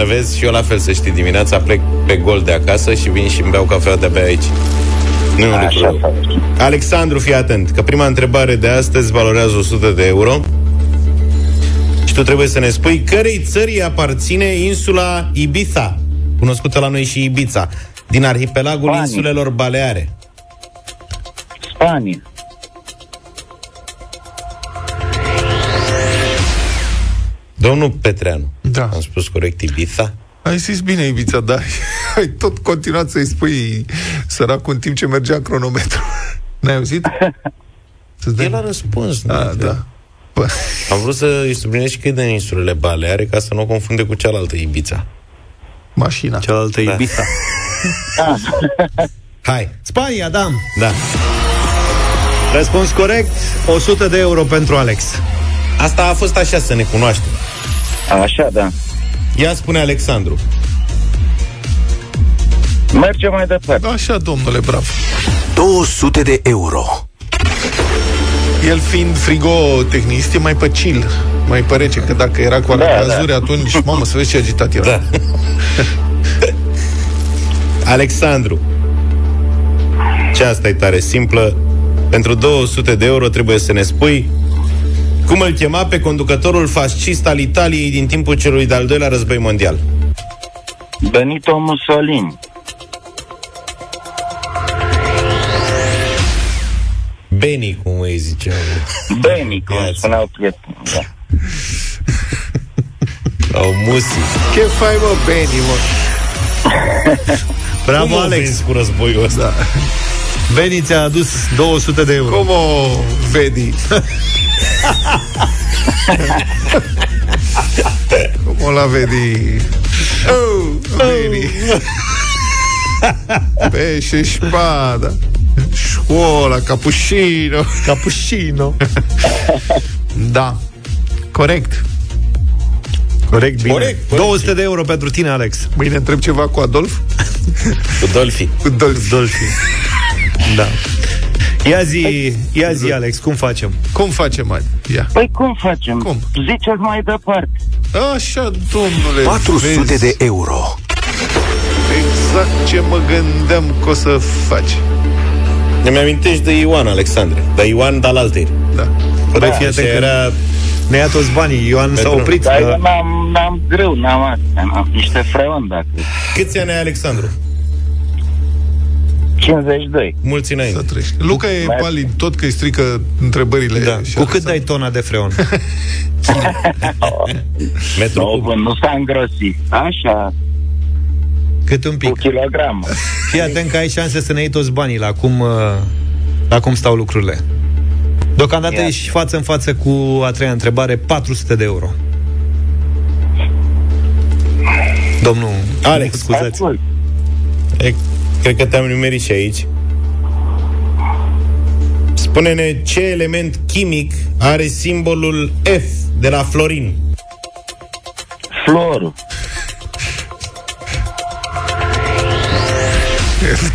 Vezi, și eu la fel să știi, dimineața plec pe gol de acasă și vin și îmi beau cafeaua de-abia aici. Nu e un lucru Așa rău. faci. Alexandru, fii atent, că prima întrebare de astăzi valorează 100 de euro și tu trebuie să ne spui cărei țării aparține insula Ibiza, cunoscută la noi și Ibiza, din arhipelagul Spania. insulelor Baleare. Spania. Domnul Petreanu, Da. am spus corect Ibiza? Ai zis bine, Ibița, da. [laughs] Ai tot continuat să-i spui săracul în timp ce mergea cronometru. [laughs] N-ai auzit? Să-ți El a dai... răspuns. nu? A, da. Bă, Am vrut să îi subliniez și că e din insulele Baleare ca să nu o confunde cu cealaltă Ibiza. mașina. Cealaltă Da. Ibiza. [laughs] Hai, Spania, da. da. Răspuns corect, 100 de euro pentru Alex. Asta a fost așa să ne cunoaștem. Așa, da. Ia spune Alexandru. Mergem mai departe. Așa, domnule, bravo. 200 de euro. El fiind frigotehnist, e mai pe chill, mai pe rece, că dacă era cu aragazuri, da. atunci, [laughs] mamă, să vezi ce agitat era. Da. [laughs] Alexandru. Ce asta e tare simplă. Pentru 200 de euro trebuie să ne spui cum îl chema pe conducătorul fascist al Italiei din timpul celui de-al doilea război mondial. Benito Mussolini. Beni, cum îi ziceau. Beni, cum Ia-ți. spuneau prietenii. Da. [laughs] Sau Musi. Ce fai, mă, Benny, mă? [laughs] Bravo, Cum o Alex. vezi cu războiul ăsta? Da. [laughs] Beni ți-a adus 200 de euro. Cum o vedi? Cum o la vedi? Oh, vedi. Pesce spada. Școala, cappuccino. Cappuccino. Da. Corect. Corect, bine. Corect, corect. 200 de euro pentru tine, Alex. Mâine întreb ceva cu Adolf. Cu Dolfi. Cu Dolfi. Dolfi. Da. Ia zi, ia zi, Alex, cum facem? Cum facem, Adi? Ia. Păi cum facem? Cum? Ziceți mai departe. Așa, domnule. 400 vezi de euro. Exact ce mă gândeam că o să faci. Ne-mi amintești de Ioan Alexandre. De Ioan Dalalteri. Da. Păi Da, fii așa atent că era... ne ia toți banii. Ioan s-a Pentru- oprit. Dar că- eu n-am, n-am greu, n-am astea, n-am niște freon dacă. Câți ani ai, Alexandru? 52. Mulți Să înainte. trăiești. Luca e Mersi. palid, tot că îi strică întrebările. Da. și Cu cât Alexandru. dai tona de freon? [laughs] Metru Nu, cub. bă, nu s-a îngrosit. Așa, Cât un cu pic. kilogram. Fii atent că ai șanse să ne iei toți banii la cum, uh, la cum stau lucrurile. Deocamdată Ia. ești față în față cu a treia întrebare, 400 de euro. Domnul Alex, scuzați. Ascult. E, cred că te-am nimerit și aici. Spune-ne ce element chimic are simbolul F de la Florin. Florul.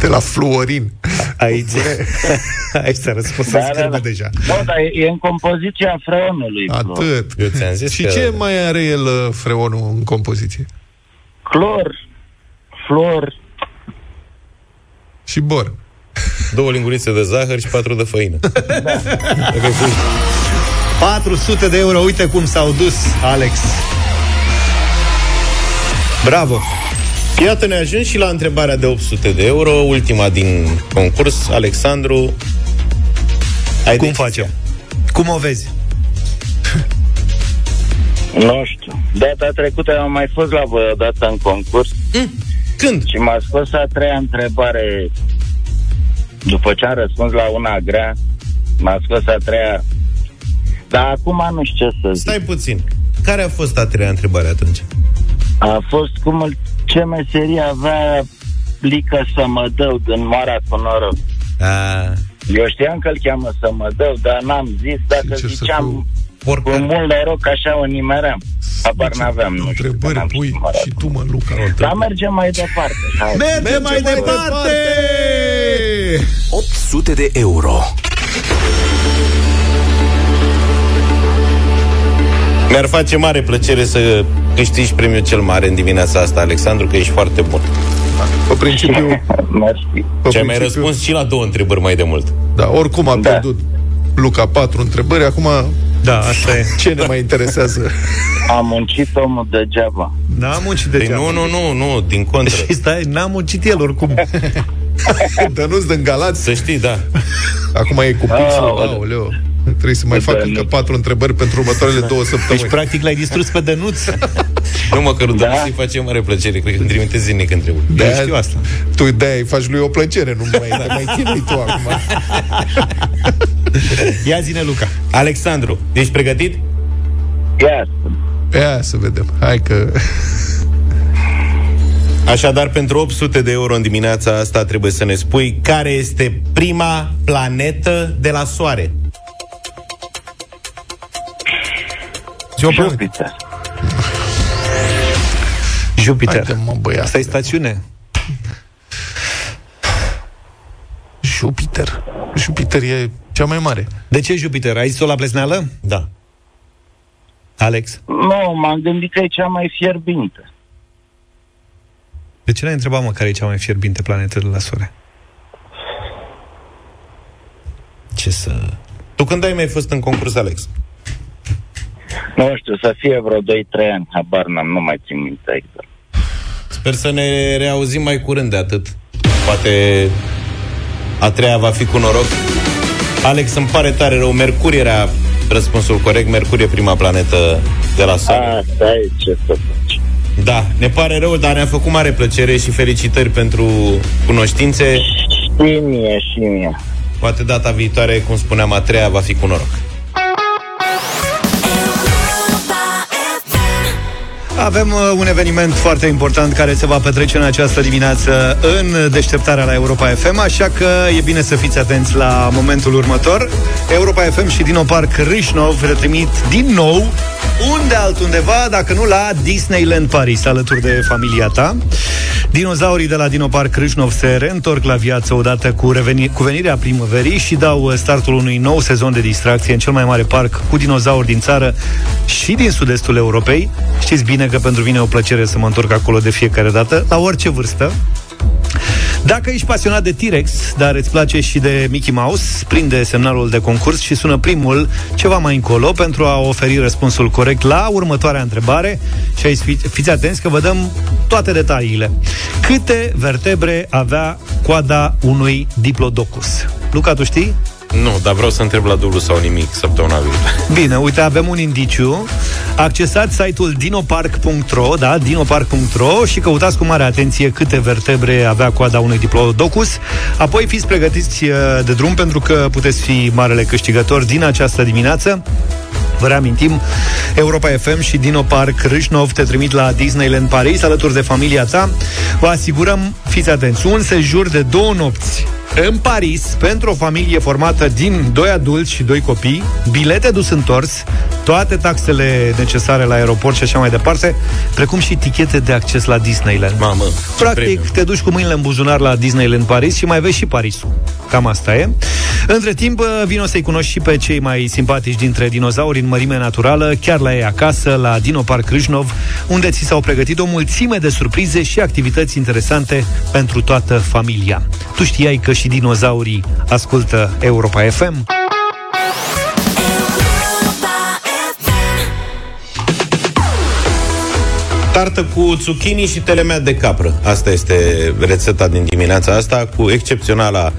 De la fluorin. Aici, [laughs] aici s-a răspuns Da, da, da, da. deja. Nu, dar e, e în compoziția freonului. Clor. Atât. Eu ți-am zis Și că... ce mai are el uh, freonul în compoziție? Clor, flor, Și bor. Două lingurițe de zahăr și patru de făină. Dacă pui 400 de euro, uite cum s-au dus, Alex. Bravo! Iată, ne ajung și la întrebarea de 800 de euro, ultima din concurs. Alexandru, ai Cum decizia. facem? Cum o vezi? nu știu. Data trecută am mai fost la voi odată în concurs Când? și m-a scos a treia întrebare după ce am răspuns la una grea, m-a scos a treia dar acum nu știu ce să zic. Stai puțin. Care a fost a treia întrebare atunci? A fost cum îl, ce meserie avea Lică să mă dău din Moara cu noroc. A, Eu știam că îl cheamă să mă dău, dar n-am zis. Dacă Sincer să ziceam fiu, cu oricare. mult noroc, așa o nimeream. Habar n-aveam, nu știu. că Întrebări n-am pui știut Moara și tu, mă, Luca. Dar mergem mai departe. Hai. Merge mai departe! 800 de euro. Mi-ar face mare plăcere să câștigi premiul cel mare în dimineața asta, Alexandru, că ești foarte bun. Pe principiu, [laughs] Mersi. pe Și ai mai principiu- răspuns și la două întrebări mai de mult. Da, oricum a Da. pierdut Luca patru întrebări, acum Da, asta e. ce ne mai interesează? Am muncit omul degeaba. N-am muncit Păi degeaba. nu, nu, nu, nu, din contră. Și [laughs] stai, n-am muncit el oricum. [laughs] Dănuț din Galați, Să știi, da. acum e cu pixul, Aoleu. Aoleu. Trebuie să mai Cu fac Dănuț. încă patru întrebări pentru următoarele două Deci, săptămâni. practic, l-ai distrus pe Dănuț. [laughs] Nu mă, că lui Da. da. îi face mare plăcere. Cred că îmi trimite zilnic întrebări. Eu De-aia- știu asta. Tu de îi faci lui o plăcere, nu mai, te mai chinui tu acum. [laughs] Ia zine, Luca. Alexandru, ești pregătit? Ia, Ia să vedem. Hai că... Așadar, pentru 800 de euro în dimineața asta trebuie să ne spui care este prima planetă de la Soare. Zi o planetă. Jupiter. Jupiter. Haide, mă, băiat. Asta e stațiune. Jupiter. Jupiter e cea mai mare. De ce Jupiter? Ai zis-o la plesneală? Da. Alex? Nu, m-am gândit că e cea mai fierbinte. De ce n-ai întrebat, mă, care e cea mai fierbinte planetă de la Soare? Ce să... Tu când ai mai fost în concurs, Alex? Nu știu, să fie vreo 2-3 ani, habar n-am, nu mai țin minte exact. Sper să ne reauzim mai curând de atât. Poate a treia va fi cu noroc. Alex, îmi pare tare rău. Mercur era răspunsul corect. Mercur e prima planetă de la Soare. Asta e ce să faci. Da, ne pare rău, dar ne-a făcut mare plăcere și felicitări pentru cunoștințe. Și mie, și mie. Poate data viitoare, cum spuneam, a treia va fi cu noroc. Avem uh, un eveniment foarte important care se va petrece în această dimineață în deșteptarea la Europa FM, așa că e bine să fiți atenți la momentul următor. Europa FM și Dino Park Râșnov retrimit din nou unde altundeva, dacă nu la Disneyland Paris, alături de familia ta. Dinozaurii de la Dinopark Crâșnov se reîntorc la viață odată cu, reveni, cu venirea primăverii și dau uh, startul unui nou sezon de distracție în cel mai mare parc cu dinozauri din țară și din sud-estul Europei. Știți bine că pentru mine e o plăcere să mă întorc acolo de fiecare dată, la orice vârstă. Dacă ești pasionat de T-Rex, dar îți place și de Mickey Mouse, prinde semnalul de concurs și sună primul ceva mai încolo pentru a oferi răspunsul corect la următoarea întrebare și aici fi, fiți atenți că vă dăm toate detaliile. Câte vertebre avea coada unui Diplodocus? Luca, tu știi? Nu, dar vreau să întreb la dublu sau nimic săptămâna viitoare. Bine, uite, avem un indiciu. Accesați site-ul dinopark.ro, da, dinopark.ro și căutați cu mare atenție câte vertebre avea coada unui diplodocus. Apoi fiți pregătiți uh, de drum pentru că puteți fi marele câștigător din această dimineață. Vă reamintim, Europa FM și Dino Park Râșnov te trimit la Disneyland Paris alături de familia ta. Vă asigurăm, fiți atenți, un sejur de două nopți în Paris pentru o familie formată din doi adulți și doi copii, bilete dus întors, toate taxele necesare la aeroport și așa mai departe, precum și tichete de acces la Disneyland. Mamă, Practic, premiu. te duci cu mâinile în buzunar la Disneyland Paris și mai vezi și Parisul. Cam asta e. Între timp, vino să-i cunoști și pe cei mai simpatici dintre dinozauri în mărime naturală, chiar la ei acasă, la Dino Park Râșnov, unde ți s-au pregătit o mulțime de surprize și activități interesante pentru toată familia. Tu știai că și dinozaurii ascultă Europa FM? Tartă cu zucchini și telemea de capră. Asta este rețeta din dimineața asta, cu excepționala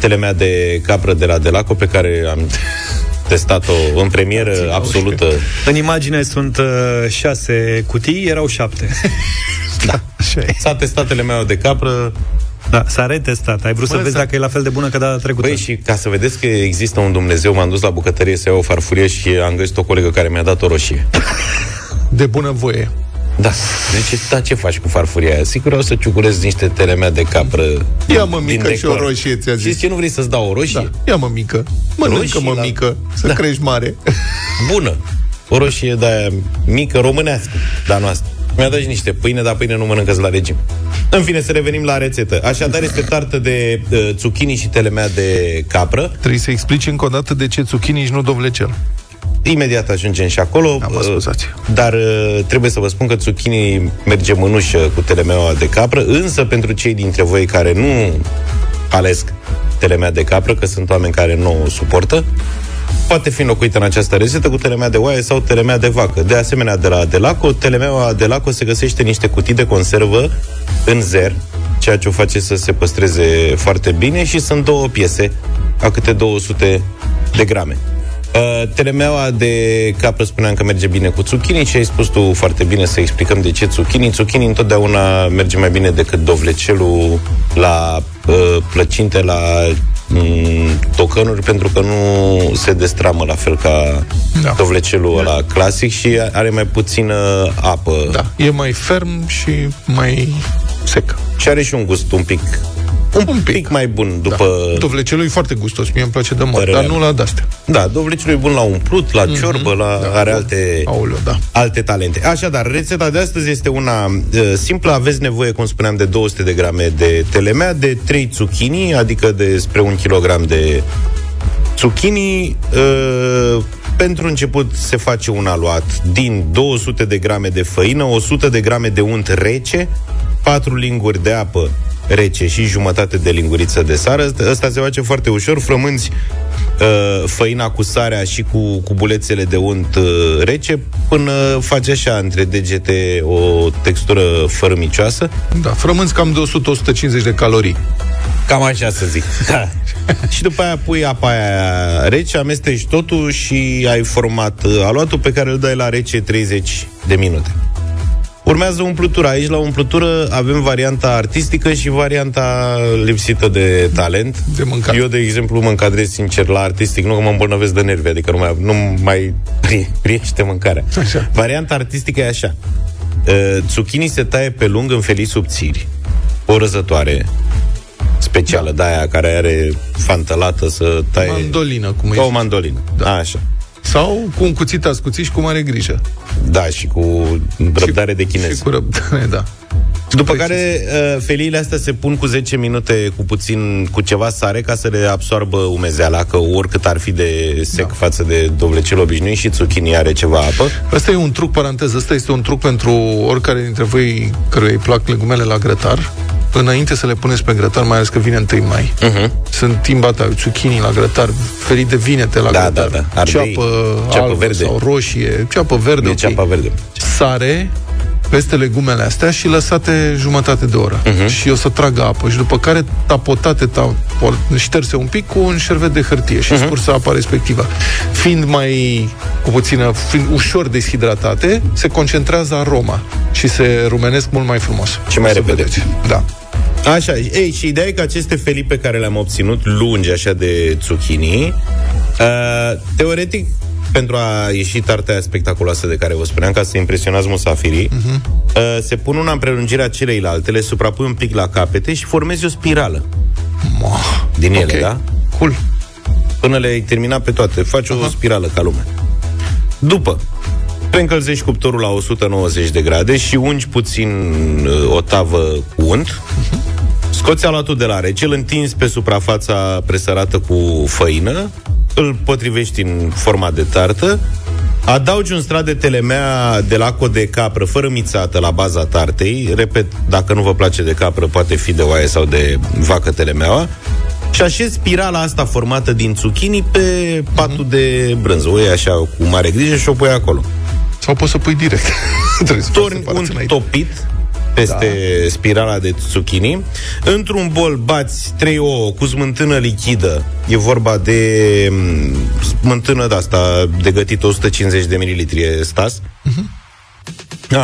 telemea de capră de la Delaco, pe care am [laughs] testat-o în premieră absolută. În imagine sunt uh, șase cutii, erau șapte. [laughs] Da. S-a testat telemea de capră, Da, s-a retestat. Ai vrut să Bă, vezi s-a- dacă e la fel de bună ca data trecută. Băi, și ca să vedeți că există un Dumnezeu, m-am dus la bucătărie să iau o farfurie și am găsit o colegă care mi-a dat o roșie. De bună voie. Da. Deci, da, ce faci cu farfuria aia? Sigur o să ciucurezi niște telemea de capră Ia mă din mică și o decor. roșie, ți-a zis. Știți ce nu vrei să-ți dau o roșie? Da. Ia mă mică. Mănâncă Roșii mă la- mică, să Da. crești mare. Bună. O roșie de aia mică, românească, dar noastră. Mi-a dat și niște pâine, dar pâine nu mănâncă la regim. În fine, să revenim la rețetă. Așadar, este tartă de uh, zucchini și telemea de capră. Trebuie să explici încă o dată de ce zucchini și nu dovlecel. Imediat ajungem și acolo. Am scuzați. Uh, Dar uh, trebuie să vă spun că zucchini merge mânușă cu telemeaua de capră, însă pentru cei dintre voi care nu alesc telemea de capră, că sunt oameni care nu o suportă, poate fi înlocuită în această rețetă cu telemea de oaie sau telemea de vacă. De asemenea, de la Delaco, telemeaua Delaco se găsește în niște cutii de conservă în zer, ceea ce o face să se păstreze foarte bine și sunt două piese a câte 200 de grame. Uh, telemeaua de capră spuneam că merge bine cu zucchini și ai spus tu foarte bine să explicăm de ce zucchini. Zucchini întotdeauna merge mai bine decât dovlecelul la uh, plăcinte, la mm, tocănuri, pentru că nu se destramă la fel ca da. dovlecelul ăla clasic și are mai puțină apă. Da, e mai ferm și mai sec. Și are și un gust un pic un, un pic. pic mai bun după... Da. Dovlecelul e foarte gustos, mie îmi place de mult, Părerea dar nu la de-astea. Da, dovlecelul e bun la umplut, la Mhm. ciorbă, la, Da. are alte, Aoleu, da. alte talente. Așadar, rețeta de astăzi este una uh, simplă. Aveți nevoie, cum spuneam, de 200 de grame de telemea, de 3 zucchini, adică de spre un kilogram de zucchini. Uh, pentru început se face un aluat din 200 de grame de făină, 100 de grame de unt rece, 4 linguri de apă rece și jumătate de linguriță de sară. Asta se face foarte ușor. Frămânți uh, făina cu sarea și cu, cu bulețele de unt uh, rece până face așa între degete o textură fărâmicioasă. Da, frămânți cam de 100-150 de calorii. Cam așa să zic. [laughs] Da. și după aia pui apa aia rece, amesteci totul și ai format uh, aluatul pe care îl dai la rece 30 de minute. Urmează umplutura. Aici, la umplutură, avem varianta artistică și varianta lipsită de talent. De mâncat. Eu, de exemplu, mă încadrez sincer la artistic, nu că mă îmbolnăvesc de nervi, adică nu mai, nu mai pri- priește mâncarea. Așa. Varianta artistică e așa. Uh, zucchini se taie pe lung în felii subțiri. O răzătoare specială, da. de aia care are fantălată să taie... Mandolină, cum Ca o e. mandolină. Da. Așa. Sau cu un cuțit ascuțit și cu mare grijă. Da, și cu răbdare de chinez. Și cu răbdare, da. După care uh, feliile astea se pun cu 10 minute cu puțin, cu ceva sare ca să le absorbă umezeala, că oricât ar fi de sec da. față de dovlecel obișnuit și zucchini are ceva apă. Asta e un truc, paranteză, asta este un truc pentru oricare dintre voi căruia îi plac legumele la grătar, înainte să le puneți pe grătar, mai ales că vine 1 mai. Uh-huh. Sunt timbata, zucchini la grătar, ferit de vinete la Da, grătar, da, da. Ardei, ceapă, ceapă albă verde. sau roșie, ceapă verde, E ok. ceapa verde. sare peste legumele astea și lăsate jumătate de oră. Mhm. Uh-huh. Și o să tragă apă. Și după care tapotate, tapo- șterse un pic cu un șervet de hârtie și uh-huh. spursă apa respectivă. Fiind mai cu puțină, fiind ușor deshidratate, se concentrează aroma și se rumenesc mult mai frumos. Și mai O să repede. vedeți. Da. Așa, ei, și ideea e că aceste felii pe care le-am obținut, lungi așa de zucchini, uh, teoretic, pentru a ieși tartea aia spectaculoasă de care vă spuneam, ca să impresionați musafirii, uh-huh. uh, se pun una în prelungirea celeilalte, le suprapui un pic la capete și formezi o spirală din ele, Ok. da? Cool. Până le-ai terminat pe toate. Faci o spirală ca lume. După, preîncălzești cuptorul la 190 de grade și ungi puțin uh, o tavă cu unt. Scoți aluatul de la rece, îl întinzi pe suprafața presărată cu făină, îl potrivești în forma de tartă, adaugi un strat de telemea de laco de capră fără mițată la baza tartei, repet, dacă nu vă place de capră, poate fi de oaie sau de vacă telemeaua, și așezi spirala asta formată din zucchini pe patul de brânză. O iei așa cu mare grijă și o pui acolo. Sau poți să pui direct. [laughs] Trebuie să Torni faci un separație înainte. topit peste da. spirala de zucchini. Într-un bol bați 3 ouă cu smântână lichidă. E vorba de mm, smântână de asta de gătit 150 de mililitri e stas.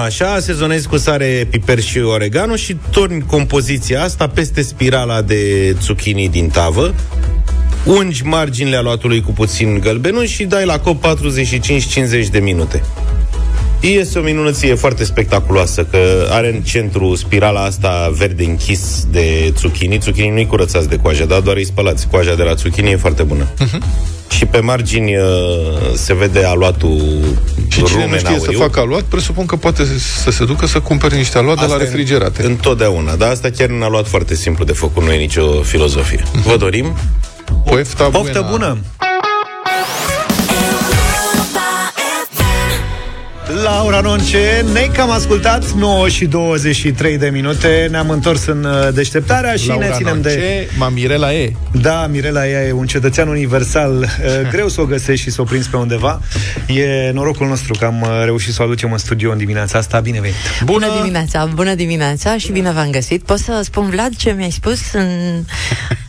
Așa, sezonezi cu sare, piper și oregano și torni compoziția asta peste spirala de zucchini din tavă. Ungi marginile aluatului cu puțin gălbenuș și dai la cop 45-50 de minute. Este o minunăție foarte spectaculoasă Că are în centru spirala asta Verde închis de zucchini Zucchini nu-i curățați de coajă Dar doar îi spălați Coaja de la zucchini e foarte bună Mhm. Și pe margini uh, Se vede aluatul Și cine rumen nu știe să auriu. facă aluat, presupun că poate să se ducă să cumpere niște aluat de la Asta e refrigerate. Întotdeauna, dar asta chiar ne-a luat foarte simplu de făcut, nu e nicio filozofie. Vă dorim Pofta Poftă bună! Laura Nonce, ne cam ascultat 9 și 23 de minute Ne-am întors în uh, deșteptarea și Laura ne ținem Nonce, de... ma Mirela E. Da, Mirela ea e un cetățean universal uh, [laughs] Greu să o găsești și să o prinzi pe undeva E norocul nostru că am uh, reușit să o aducem în studio în dimineața asta Bine venit! Bună dimineața, bună dimineața și bine v-am găsit. Poți să spun, Vlad, ce mi-ai spus în...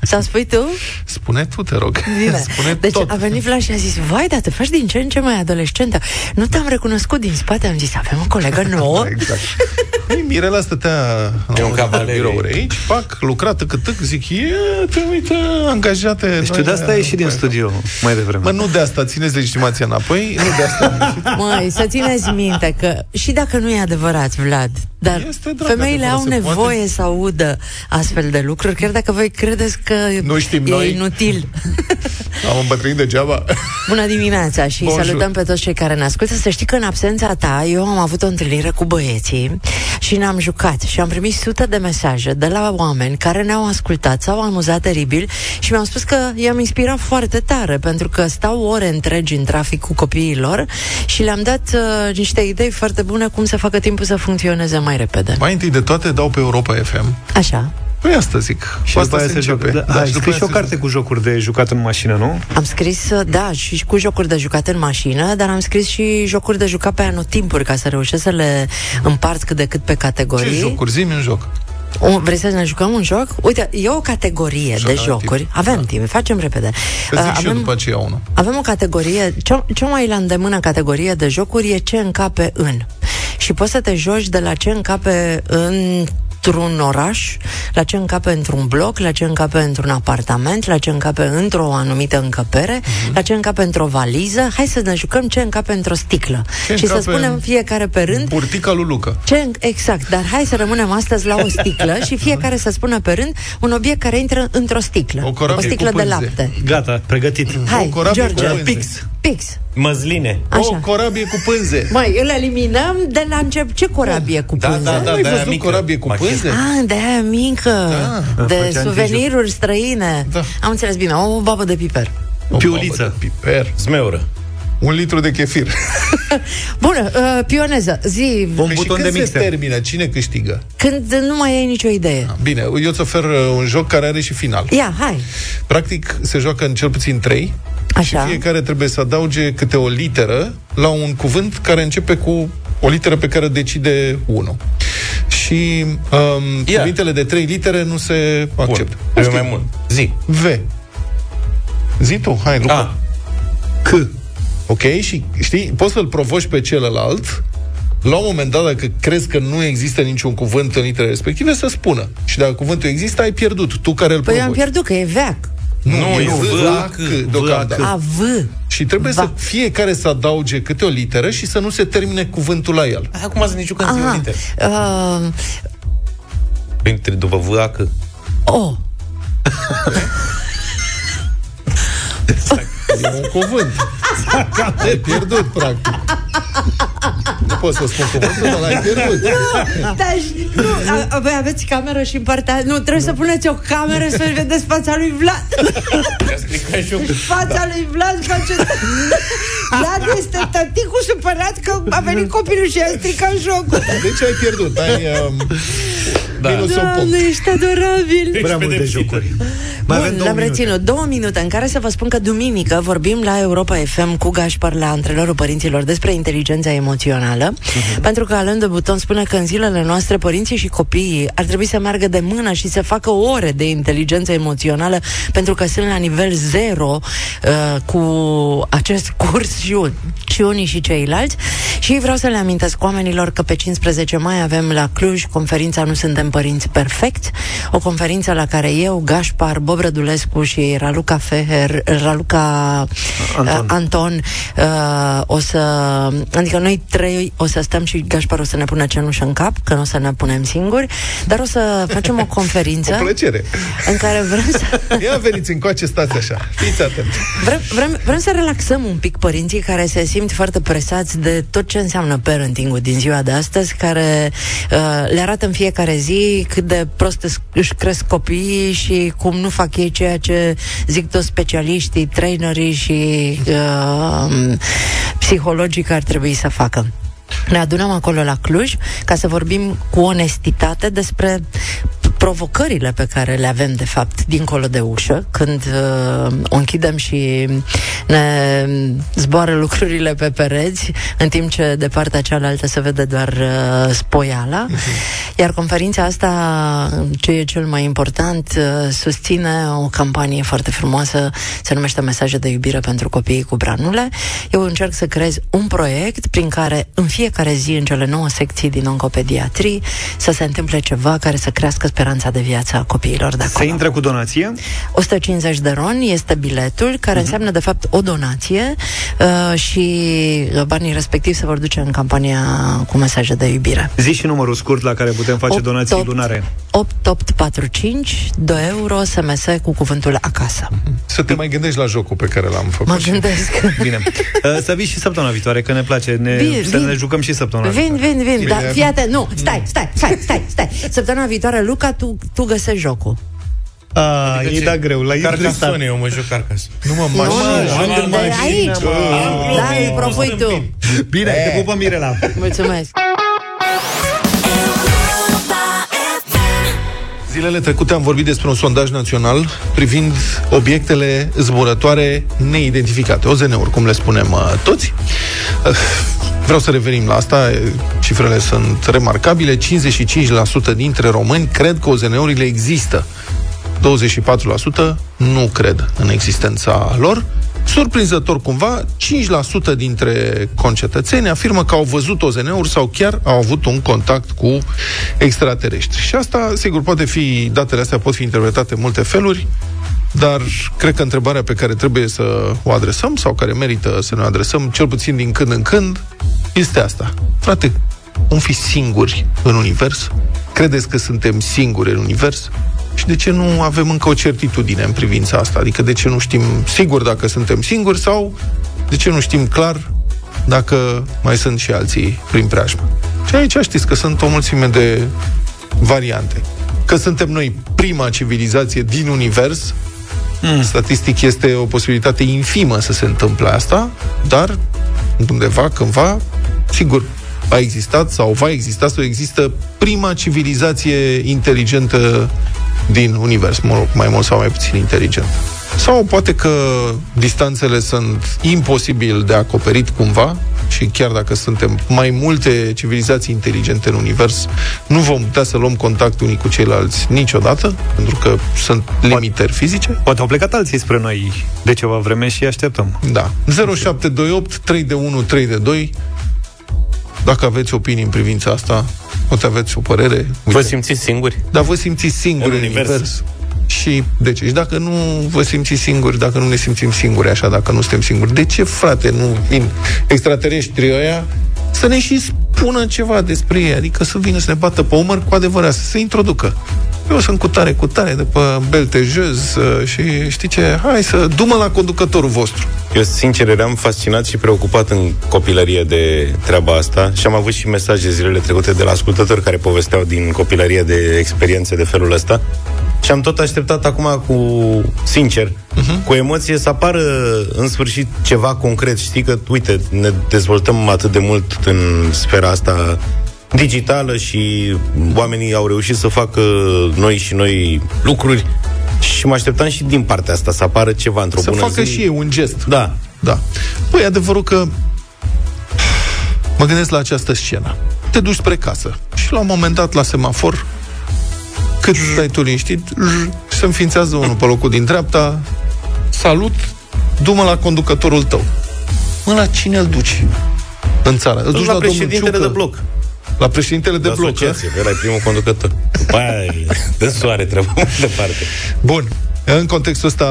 Sau spui tu? Spune tu, te rog. Bine. [laughs] Spune deci tot. a venit Vlad și a zis, vai, dar te faci din ce în ce mai adolescentă. Nu te-am recunoscut din spate, am zis, avem o colegă [laughs] nouă. Exact. Ei, Mirela stătea E un la cavaler. birouri aici, fac, lucrată cât tâc, zic, ia, te uite, angajate. Deci tu de asta ai ieșit din studio mai devreme Mă, nu de asta, țineți legitimația înapoi, nu de asta. Măi, să țineți minte că și dacă nu e adevărat, Vlad, dar Este, drag, femeile adevărat, au se nevoie poate. să audă astfel de lucruri, chiar dacă voi credeți că Nu știm e noi. inutil. [laughs] Am îmbătrânit degeaba. [laughs] Bună dimineața și Bonjour. salutăm pe toți cei care ne ascultă. Să știi că în absența ta eu am avut o întâlnire cu băieții și ne-am jucat și am primit sute de mesaje de la oameni care ne-au ascultat, s-au amuzat teribil și mi-au spus că i-am inspirat foarte tare pentru că stau ore întregi în trafic cu copiii lor și le-am dat uh, niște idei foarte bune cum să facă timpul să funcționeze mai repede. Mai întâi de toate dau pe Europa FM. Așa. Păi asta zic. Și Cu după aia se se joacă începe. da, Ai și după scris aia și o se carte cu jocuri de jucat în mașină, nu? Am scris, uh, da, și cu jocuri de jucat în mașină, dar am scris și jocuri de jucat pe anotimpuri, ca să reușesc să le împart cât de cât pe categorii. Ce jocuri? Zi-mi un joc. O, vrei să ne jucăm un joc? Uite, e o categorie Joc de avem jocuri. timp. Avem timp, facem repede. Îți zic Uh, și eu avem, după aceea unul. avem o categorie, cea, cea mai la îndemână categorie de jocuri e ce încape în. Și poți să te joci de la ce încape în într-un oraș, la ce încape într-un bloc, la ce încape într-un apartament, la ce încape într-o anumită încăpere, Mhm. la ce încape într-o valiză. Hai să ne jucăm ce încape într-o sticlă. Ce și să încape spunem în fiecare pe rând Burtica lui Luca. ce, exact, dar hai să rămânem astăzi la o sticlă [laughs] și fiecare să spună pe rând un obiect care intră într-o sticlă. O corabie o sticlă cu de pânze. lapte. Gata, pregătit. Hai, O corabie George. cu pânze. Pix. Pix. Măsline. Așa. O corabie cu pânze. Mai, îl eliminăm de la încep. Ce corabie cu Da, pânze? da, da, Ai de-aia văzut mică. corabie cu Machină. pânze? Ah, de aia mică, Da. de Făcea suveniruri străine. Da. Am înțeles bine, o babă de piper. O Piuliță. babă de Piper. Zmeură. Un litru de chefir. [laughs] Bună, uh, pioneză, zi, Un Păi și buton când de mixer. se termină? Cine câștigă? când nu mai ai nicio idee. Bine, eu îți ofer uh, un joc care are și final. Ia, hai. Practic, se joacă în cel puțin trei Așa. și fiecare trebuie să adauge câte o literă la un cuvânt care începe cu o literă pe care o decide unul. Și um, Ia. cuvintele de trei litere nu se acceptă. Bun. Trebuie mai mult. Zi. V. Zi tu, hai, Luca. A. C. Ok? Și știi, poți să-l provoci pe celălalt la un moment dat, dacă crezi că nu există niciun cuvânt în literele respective, să spună. Și dacă cuvântul există, ai pierdut. Tu care îl Păi eu am provoci. pierdut că e veac. Nu, Nu, e e V, V, A, A, C, C. deocamdată. A, V. Și trebuie Va. să fiecare să adauge câte o literă și să nu se termine cuvântul la el. Acum să ne jucăm zi o Aha. literă. Uh, Printre după V, A, C. o. [laughs] E un cuvânt. Ai [laughs] pierdut, practic. Nu pot să spun cuvântul, dar l-ai pierdut. Da, și, nu, a, a, voi aveți cameră și în partea... Nu, trebuie să puneți o cameră să vedeți fața lui Vlad. [laughs] fața lui Vlad face... Vlad este tăticul supărat că a venit copilul și a stricat jocul. Deci ai pierdut. Ai um, da. minus un punct. Doamne, ești adorabil. Prea multe jocuri. Mai avem Bun, două l-am minute. reținut. Două minute în care să vă spun că duminică vorbim la Europa FM cu Gașpar la antrenorul părinților despre inteligența emoțională, Mhm. pentru că Alain de Buton spune că în zilele noastre părinții și copiii ar trebui să meargă de mână și să facă ore de inteligență emoțională, pentru că sunt la nivel zero uh, cu acest curs și, un- și unii și ceilalți. Și vreau să le amintesc oamenilor că pe 15 mai avem la Cluj conferința Nu suntem părinți perfecti, o conferință la care eu, Gașpar, Bob Rădulescu și Raluca Feher, Raluca Anton. Anton, uh, Anton uh, o să, adică noi trei o să stăm și Gașpar o să ne pună cenușă în cap, că nu o să ne punem singuri, dar o să facem o conferință [laughs] O plăcere. în care vrem să [laughs] Ia veniți încoace, stați așa. Fiți atenți. Vrem, vrem, vrem să relaxăm un pic părinții care se simt foarte presați de tot ce înseamnă parenting-ul din ziua de astăzi, care uh, le arată în fiecare zi cât de prost îs- își cresc copiii și cum nu fac ei ceea ce zic toți specialiștii, trainerii și uh, psihologii că ar trebui să facă. Ne adunăm acolo la Cluj ca să vorbim cu onestitate despre provocările pe care le avem, de fapt, dincolo de ușă, când uh, o închidem și ne zboară lucrurile pe pereți, în timp ce de partea cealaltă se vede doar uh, spoiala. Iar conferința asta, ce e cel mai important, uh, susține o campanie foarte frumoasă, se numește Mesaje de iubire pentru copiii cu branule. Eu încerc să creez un proiect prin care în fiecare zi, în cele nouă secții din oncopediatrii, să se întâmple ceva care să crească speranța de viață a copiilor de Se acolo. intră cu donație? 150 de roni este biletul, care înseamnă de fapt o donație uh, și uh, banii respectivi se vor duce în campania cu mesaje de iubire. Zi și numărul scurt la care putem face Opt, donații opt. lunare. 8845 2 euro SMS cu cuvântul acasă. Să te mai gândești la jocul pe care l-am făcut. Mă gândesc. [laughs] Bine. Uh, Să vii și săptămâna viitoare, că ne place. Ne, Bine, să bine. ne jucăm și săptămâna Vin, vin, vin, Bine. da, fii atent, nu, stai, stai, stai, stai, stai. Săptămâna viitoare, Luca, tu, tu găsești jocul. A, Adică e ce? da greu, la Carcassonne, eu mă joc Carcassonne. Nu mă, Nu, mașină. nu, de aici. Da, îl propui tu. Bine, te pupă Mirela. Mulțumesc. Zilele trecute am vorbit despre un sondaj național privind obiectele zburătoare neidentificate, OZN-uri, cum le spunem uh, toți. Uh, Vreau să revenim la asta, uh, cifrele sunt remarcabile. 55% dintre români cred că OZN-urile există. 24% nu cred în existența lor. Surprinzător cumva, 5% dintre concetățeni afirmă că au văzut OZN-uri sau chiar au avut un contact cu extraterestri. Și asta, sigur, poate fi, datele astea pot fi interpretate în multe feluri, dar cred că întrebarea pe care trebuie să o adresăm sau care merită să ne o adresăm, cel puțin din când în când, este asta. Frate, vom fi singuri în univers? Credeți că suntem singuri în univers? Și de ce nu avem încă o certitudine în privința asta? Adică de ce nu știm sigur dacă suntem singuri sau de ce nu știm clar dacă mai sunt și alții prin preajmă? Și aici știți că sunt o mulțime de variante. Că suntem noi prima civilizație din univers, mm. statistic este o posibilitate infimă să se întâmple asta, dar undeva, cândva, sigur, a existat sau va exista sau există prima civilizație inteligentă din univers, mă rog, mai mult sau mai puțin inteligentă. Sau poate că distanțele sunt imposibil de acoperit cumva și chiar dacă suntem mai multe civilizații inteligente în univers, nu vom putea să luăm contact unii cu ceilalți niciodată, pentru că sunt limitări fizice. Poate au plecat alții spre noi de ceva vreme și îi așteptăm. Da. 0728 3 de 1 3 de 2 dacă aveți opinii în privința asta, poate aveți o părere. Uite. Vă simțiți singuri? Dar vă simțiți singuri în, în univers. univers. Și de ce? Și dacă nu vă simțiți singuri, dacă nu ne simțim singuri așa, dacă nu suntem singuri, de ce, frate, nu vin extraterestrii ăia să ne și spună ceva despre ei, adică să vină să ne bată pe umăr cu adevărat, să se introducă. Eu sunt cu tare, cu tare, după beltejez uh, și știi ce, hai să dumă la conducătorul vostru. Eu, sincer, eram fascinat și preocupat în copilărie de treaba asta și am avut și mesaje zilele trecute de la ascultători care povesteau din copilărie de experiențe de felul ăsta și am tot așteptat acum cu, sincer, uh-huh. cu emoție să apară în sfârșit ceva concret. Știi că, uite, ne dezvoltăm atât de mult în sfera asta digitală și oamenii au reușit să facă noi și noi lucruri și mă așteptam și din partea asta să apară ceva într-o să bună facă zi. și ei un gest. Da. Da. Păi, adevărul că mă gândesc la această scenă. Te duci spre casă și la un moment dat la semafor cât stai tu liniștit și se înființează unul pe locul din dreapta salut, du-mă la conducătorul tău. Mă, la cine îl duci? În țară. Îl duci la, la, la președintele de bloc. La președintele de La bloc. asociație, ăla e primul conducător. După aia, [laughs] de soare trebuie mai departe. Bun. În contextul ăsta,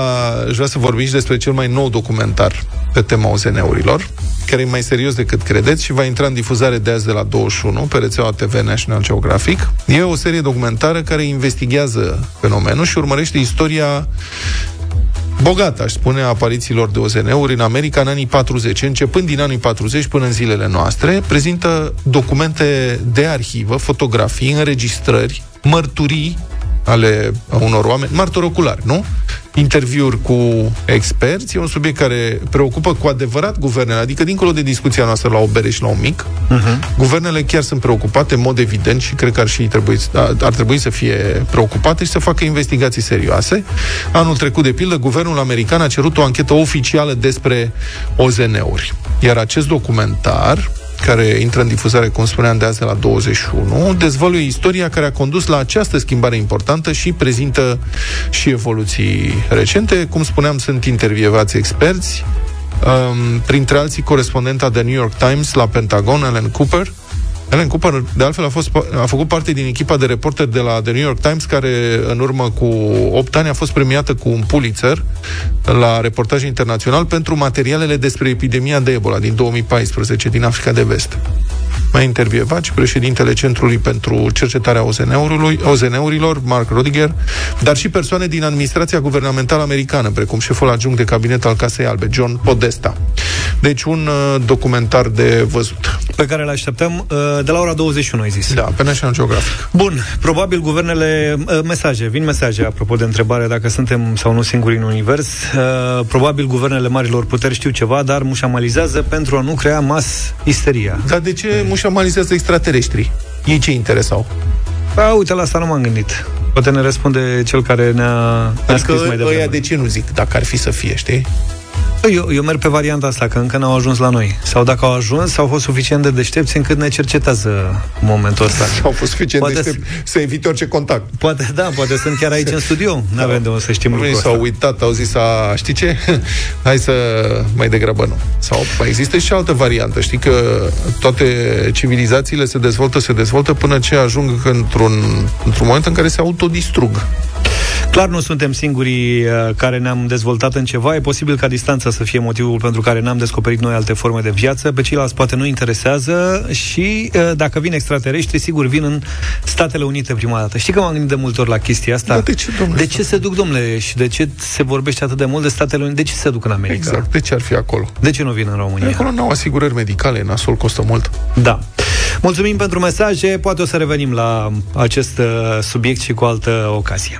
aș vrea să vorbim și despre cel mai nou documentar pe tema OZN-urilor, care e mai serios decât credeți și va intra în difuzare de azi de la 21 pe rețeaua TV National Geographic. E o serie documentară care investigează fenomenul și urmărește istoria bogată, aș spune, a aparițiilor de OZN-uri în America în anii 40. Începând din anii 40 până în zilele noastre, prezintă documente de arhivă, fotografii, înregistrări, mărturii ale unor oameni, martori oculari, nu? Interviuri cu experți, e un subiect care preocupă cu adevărat guvernele, adică dincolo de discuția noastră la o bere și la un mic, uh-huh. guvernele chiar sunt preocupate, în mod evident, și cred că ar, și trebui, ar trebui să fie preocupate și să facă investigații serioase. Anul trecut, de pildă, guvernul american a cerut o anchetă oficială despre OZN-uri. Iar acest documentar care intră în difuzare, cum spuneam, de azi de la 21, dezvăluie istoria care a condus la această schimbare importantă și prezintă și evoluții recente. Cum spuneam, sunt intervievați experți, um, printre alții corespondenta de New York Times la Pentagon, Ellen Cooper, Ellen Cooper, de altfel, a, fost, a făcut parte din echipa de reporteri de la The New York Times, care în urmă cu 8 ani a fost premiată cu un Pulitzer la reportaj internațional pentru materialele despre epidemia de Ebola din 2014 din Africa de Vest. Mai intervievat și președintele Centrului pentru Cercetarea OZN-urilor, Mark Rodiger, dar și persoane din administrația guvernamentală americană, precum șeful adjunct de cabinet al Casei Albe, John Podesta. Deci un uh, documentar de văzut. Pe care îl așteptăm uh, de la ora 21, ai zis. Da, pe National Geographic. Bun, probabil guvernele... Uh, mesaje, vin mesaje apropo de întrebare dacă suntem sau nu singuri în univers. Uh, probabil guvernele marilor puteri știu ceva, dar mușamalizează pentru a nu crea mas isteria. Dar de ce mușamalizează extraterestrii? Ei ce interesau? A, uite, la asta nu m-am gândit. Poate ne răspunde cel care ne-a, ne-a Adică scris mai devreme. ăia de ce nu zic, dacă ar fi să fie, știi? Eu, eu merg pe varianta asta, că încă n-au ajuns la noi. Sau dacă au ajuns, au fost suficient de deștepți încât ne cercetează în momentul ăsta. Au fost suficient Poate de deștept să evite orice contact. Poate, da, poate sunt chiar aici în studio. Nu avem de unde să știm lucrul s-au ăsta. uitat, au zis, a, știi ce? [laughs] Hai să mai degrabă nu. Sau mai există și altă variantă. Știi că toate civilizațiile se dezvoltă, se dezvoltă până ce ajung într-un, într-un moment în care se autodistrug. Clar nu suntem singurii uh, care ne-am dezvoltat în ceva. E posibil ca distanța să fie motivul pentru care n-am descoperit noi alte forme de viață. Pe ceilalți poate nu interesează și uh, dacă vin extraterestri, sigur vin în Statele Unite prima dată. Știi că m-am gândit de multe ori la chestia asta? Da, de ce, domnule? de ce se duc, domnule, și de ce se vorbește atât de mult de Statele Unite? De ce se duc în America? Exact, de ce ar fi acolo? De ce nu vin în România? Acolo n-au asigurări medicale, nasol costă mult. Da. Mulțumim pentru mesaje, poate o să revenim la acest uh, subiect și cu altă ocazie.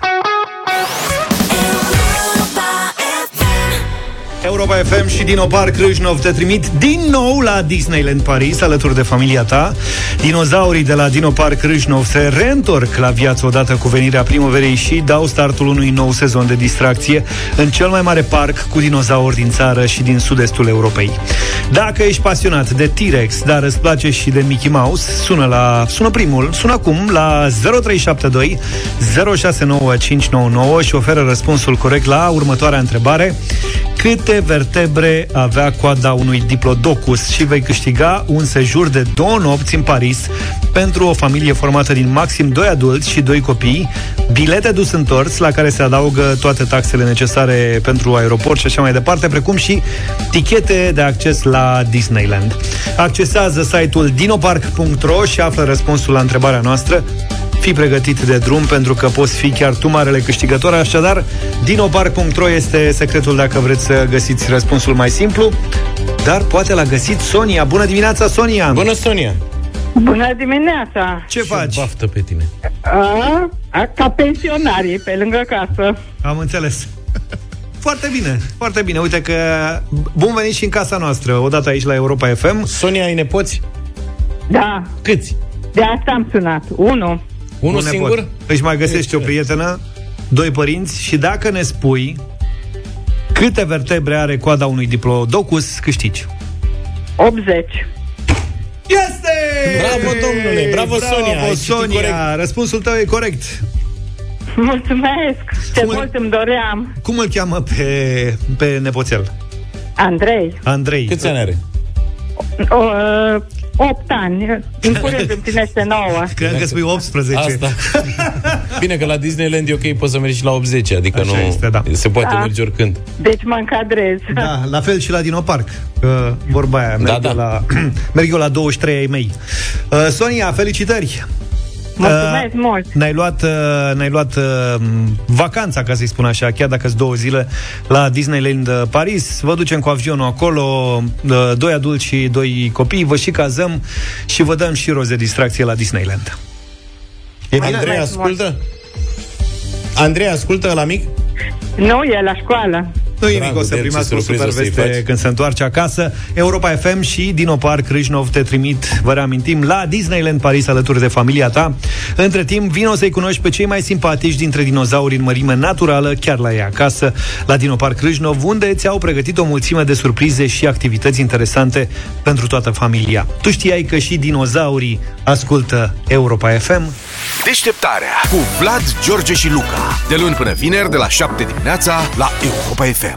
Europa FM și Dino Park Râșnov te trimit din nou la Disneyland Paris alături de familia ta. Dinozaurii de la Dino Park Râșnov se reîntorc la viață odată cu venirea primăverii și dau startul unui nou sezon de distracție în cel mai mare parc cu dinozauri din țară și din sud-estul Europei. Dacă ești pasionat de T-Rex, dar îți place și de Mickey Mouse, sună, la, sună primul, sună acum la 0372 069599 și oferă răspunsul corect la următoarea întrebare. Câte vertebre avea coada unui diplodocus și vei câștiga un sejur de două nopți în Paris pentru o familie formată din maxim doi adulți și doi copii, bilete dus întors la care se adaugă toate taxele necesare pentru aeroport și așa mai departe, precum și tichete de acces la Disneyland. Accesează site-ul dinopark.ro și află răspunsul la întrebarea noastră Fii pregătit de drum pentru că poți fi chiar tu marele câștigător, așadar dinopark.ro este secretul dacă vreți să găsiți răspunsul mai simplu, dar poate l-a găsit Sonia. Bună dimineața, Sonia! Bună, Sonia! Bună dimineața! Ce faci? Baftă pe tine. A, a, ca pensionarii, pe lângă casă. Am înțeles. [laughs] Foarte bine, foarte bine. Uite că bun venit și în casa noastră, odată aici la Europa FM. Sonia, ai nepoți? Da, Câți? de asta am sunat. Unu. Unul Un singur? nepot. Își mai găsești o prietenă, doi părinți și dacă ne spui câte vertebre are coada unui diplodocus, câștigi. 80. Este! Bravo, domnule! Bravo, Sonia! Ai citit Sonia! corect. Răspunsul tău e corect. Mulțumesc! Ce Cum îl- mult îmi doream. Cum îl cheamă pe, pe nepoțel? Andrei, Andrei. Câți ani are? o, uh, 8 ani. În curând [laughs] împlinește 9. Cred că spui 18. Asta. [laughs] Bine că la Disneyland e ok, poți să mergi și la 80, adică Așa nu este, da. se poate Da. merge oricând. Deci mă încadrez. Da, la fel și la Dinoparc. Că vorba aia, merg, Da, eu da. La, [clears throat] merg eu la 23 ai mei. Uh, Sonia, felicitări! Mulțumesc Uh, mult! Ne-ai luat, uh, ne-ai luat uh, vacanța, ca să-i spun așa, chiar dacă sunt două zile, la Disneyland uh, Paris. Vă ducem cu avionul acolo, uh, doi adulți și doi copii, vă și cazăm și vă dăm și roze distracție la Disneyland. E bine? Andrei, ascultă? Andrei, ascultă la mic? Nu, e la școală. Nu e Dragul nimic, o să de el, ce primească o surpriză super să-i veste faci. când se întoarce acasă. Europa FM și Dino Park Râșnov te trimit, vă reamintim, la Disneyland Paris alături de familia ta. Între timp, vino să-i cunoști pe cei mai simpatici dintre dinozauri în mărime naturală, chiar la ei acasă, la Dino Park Râșnov, unde ți-au pregătit o mulțime de surprize și activități interesante pentru toată familia. Tu știai că și dinozaurii ascultă Europa FM? Deșteptarea cu Vlad, George și Luca. De luni până vineri, de la 7 dimineața, la Europa FM.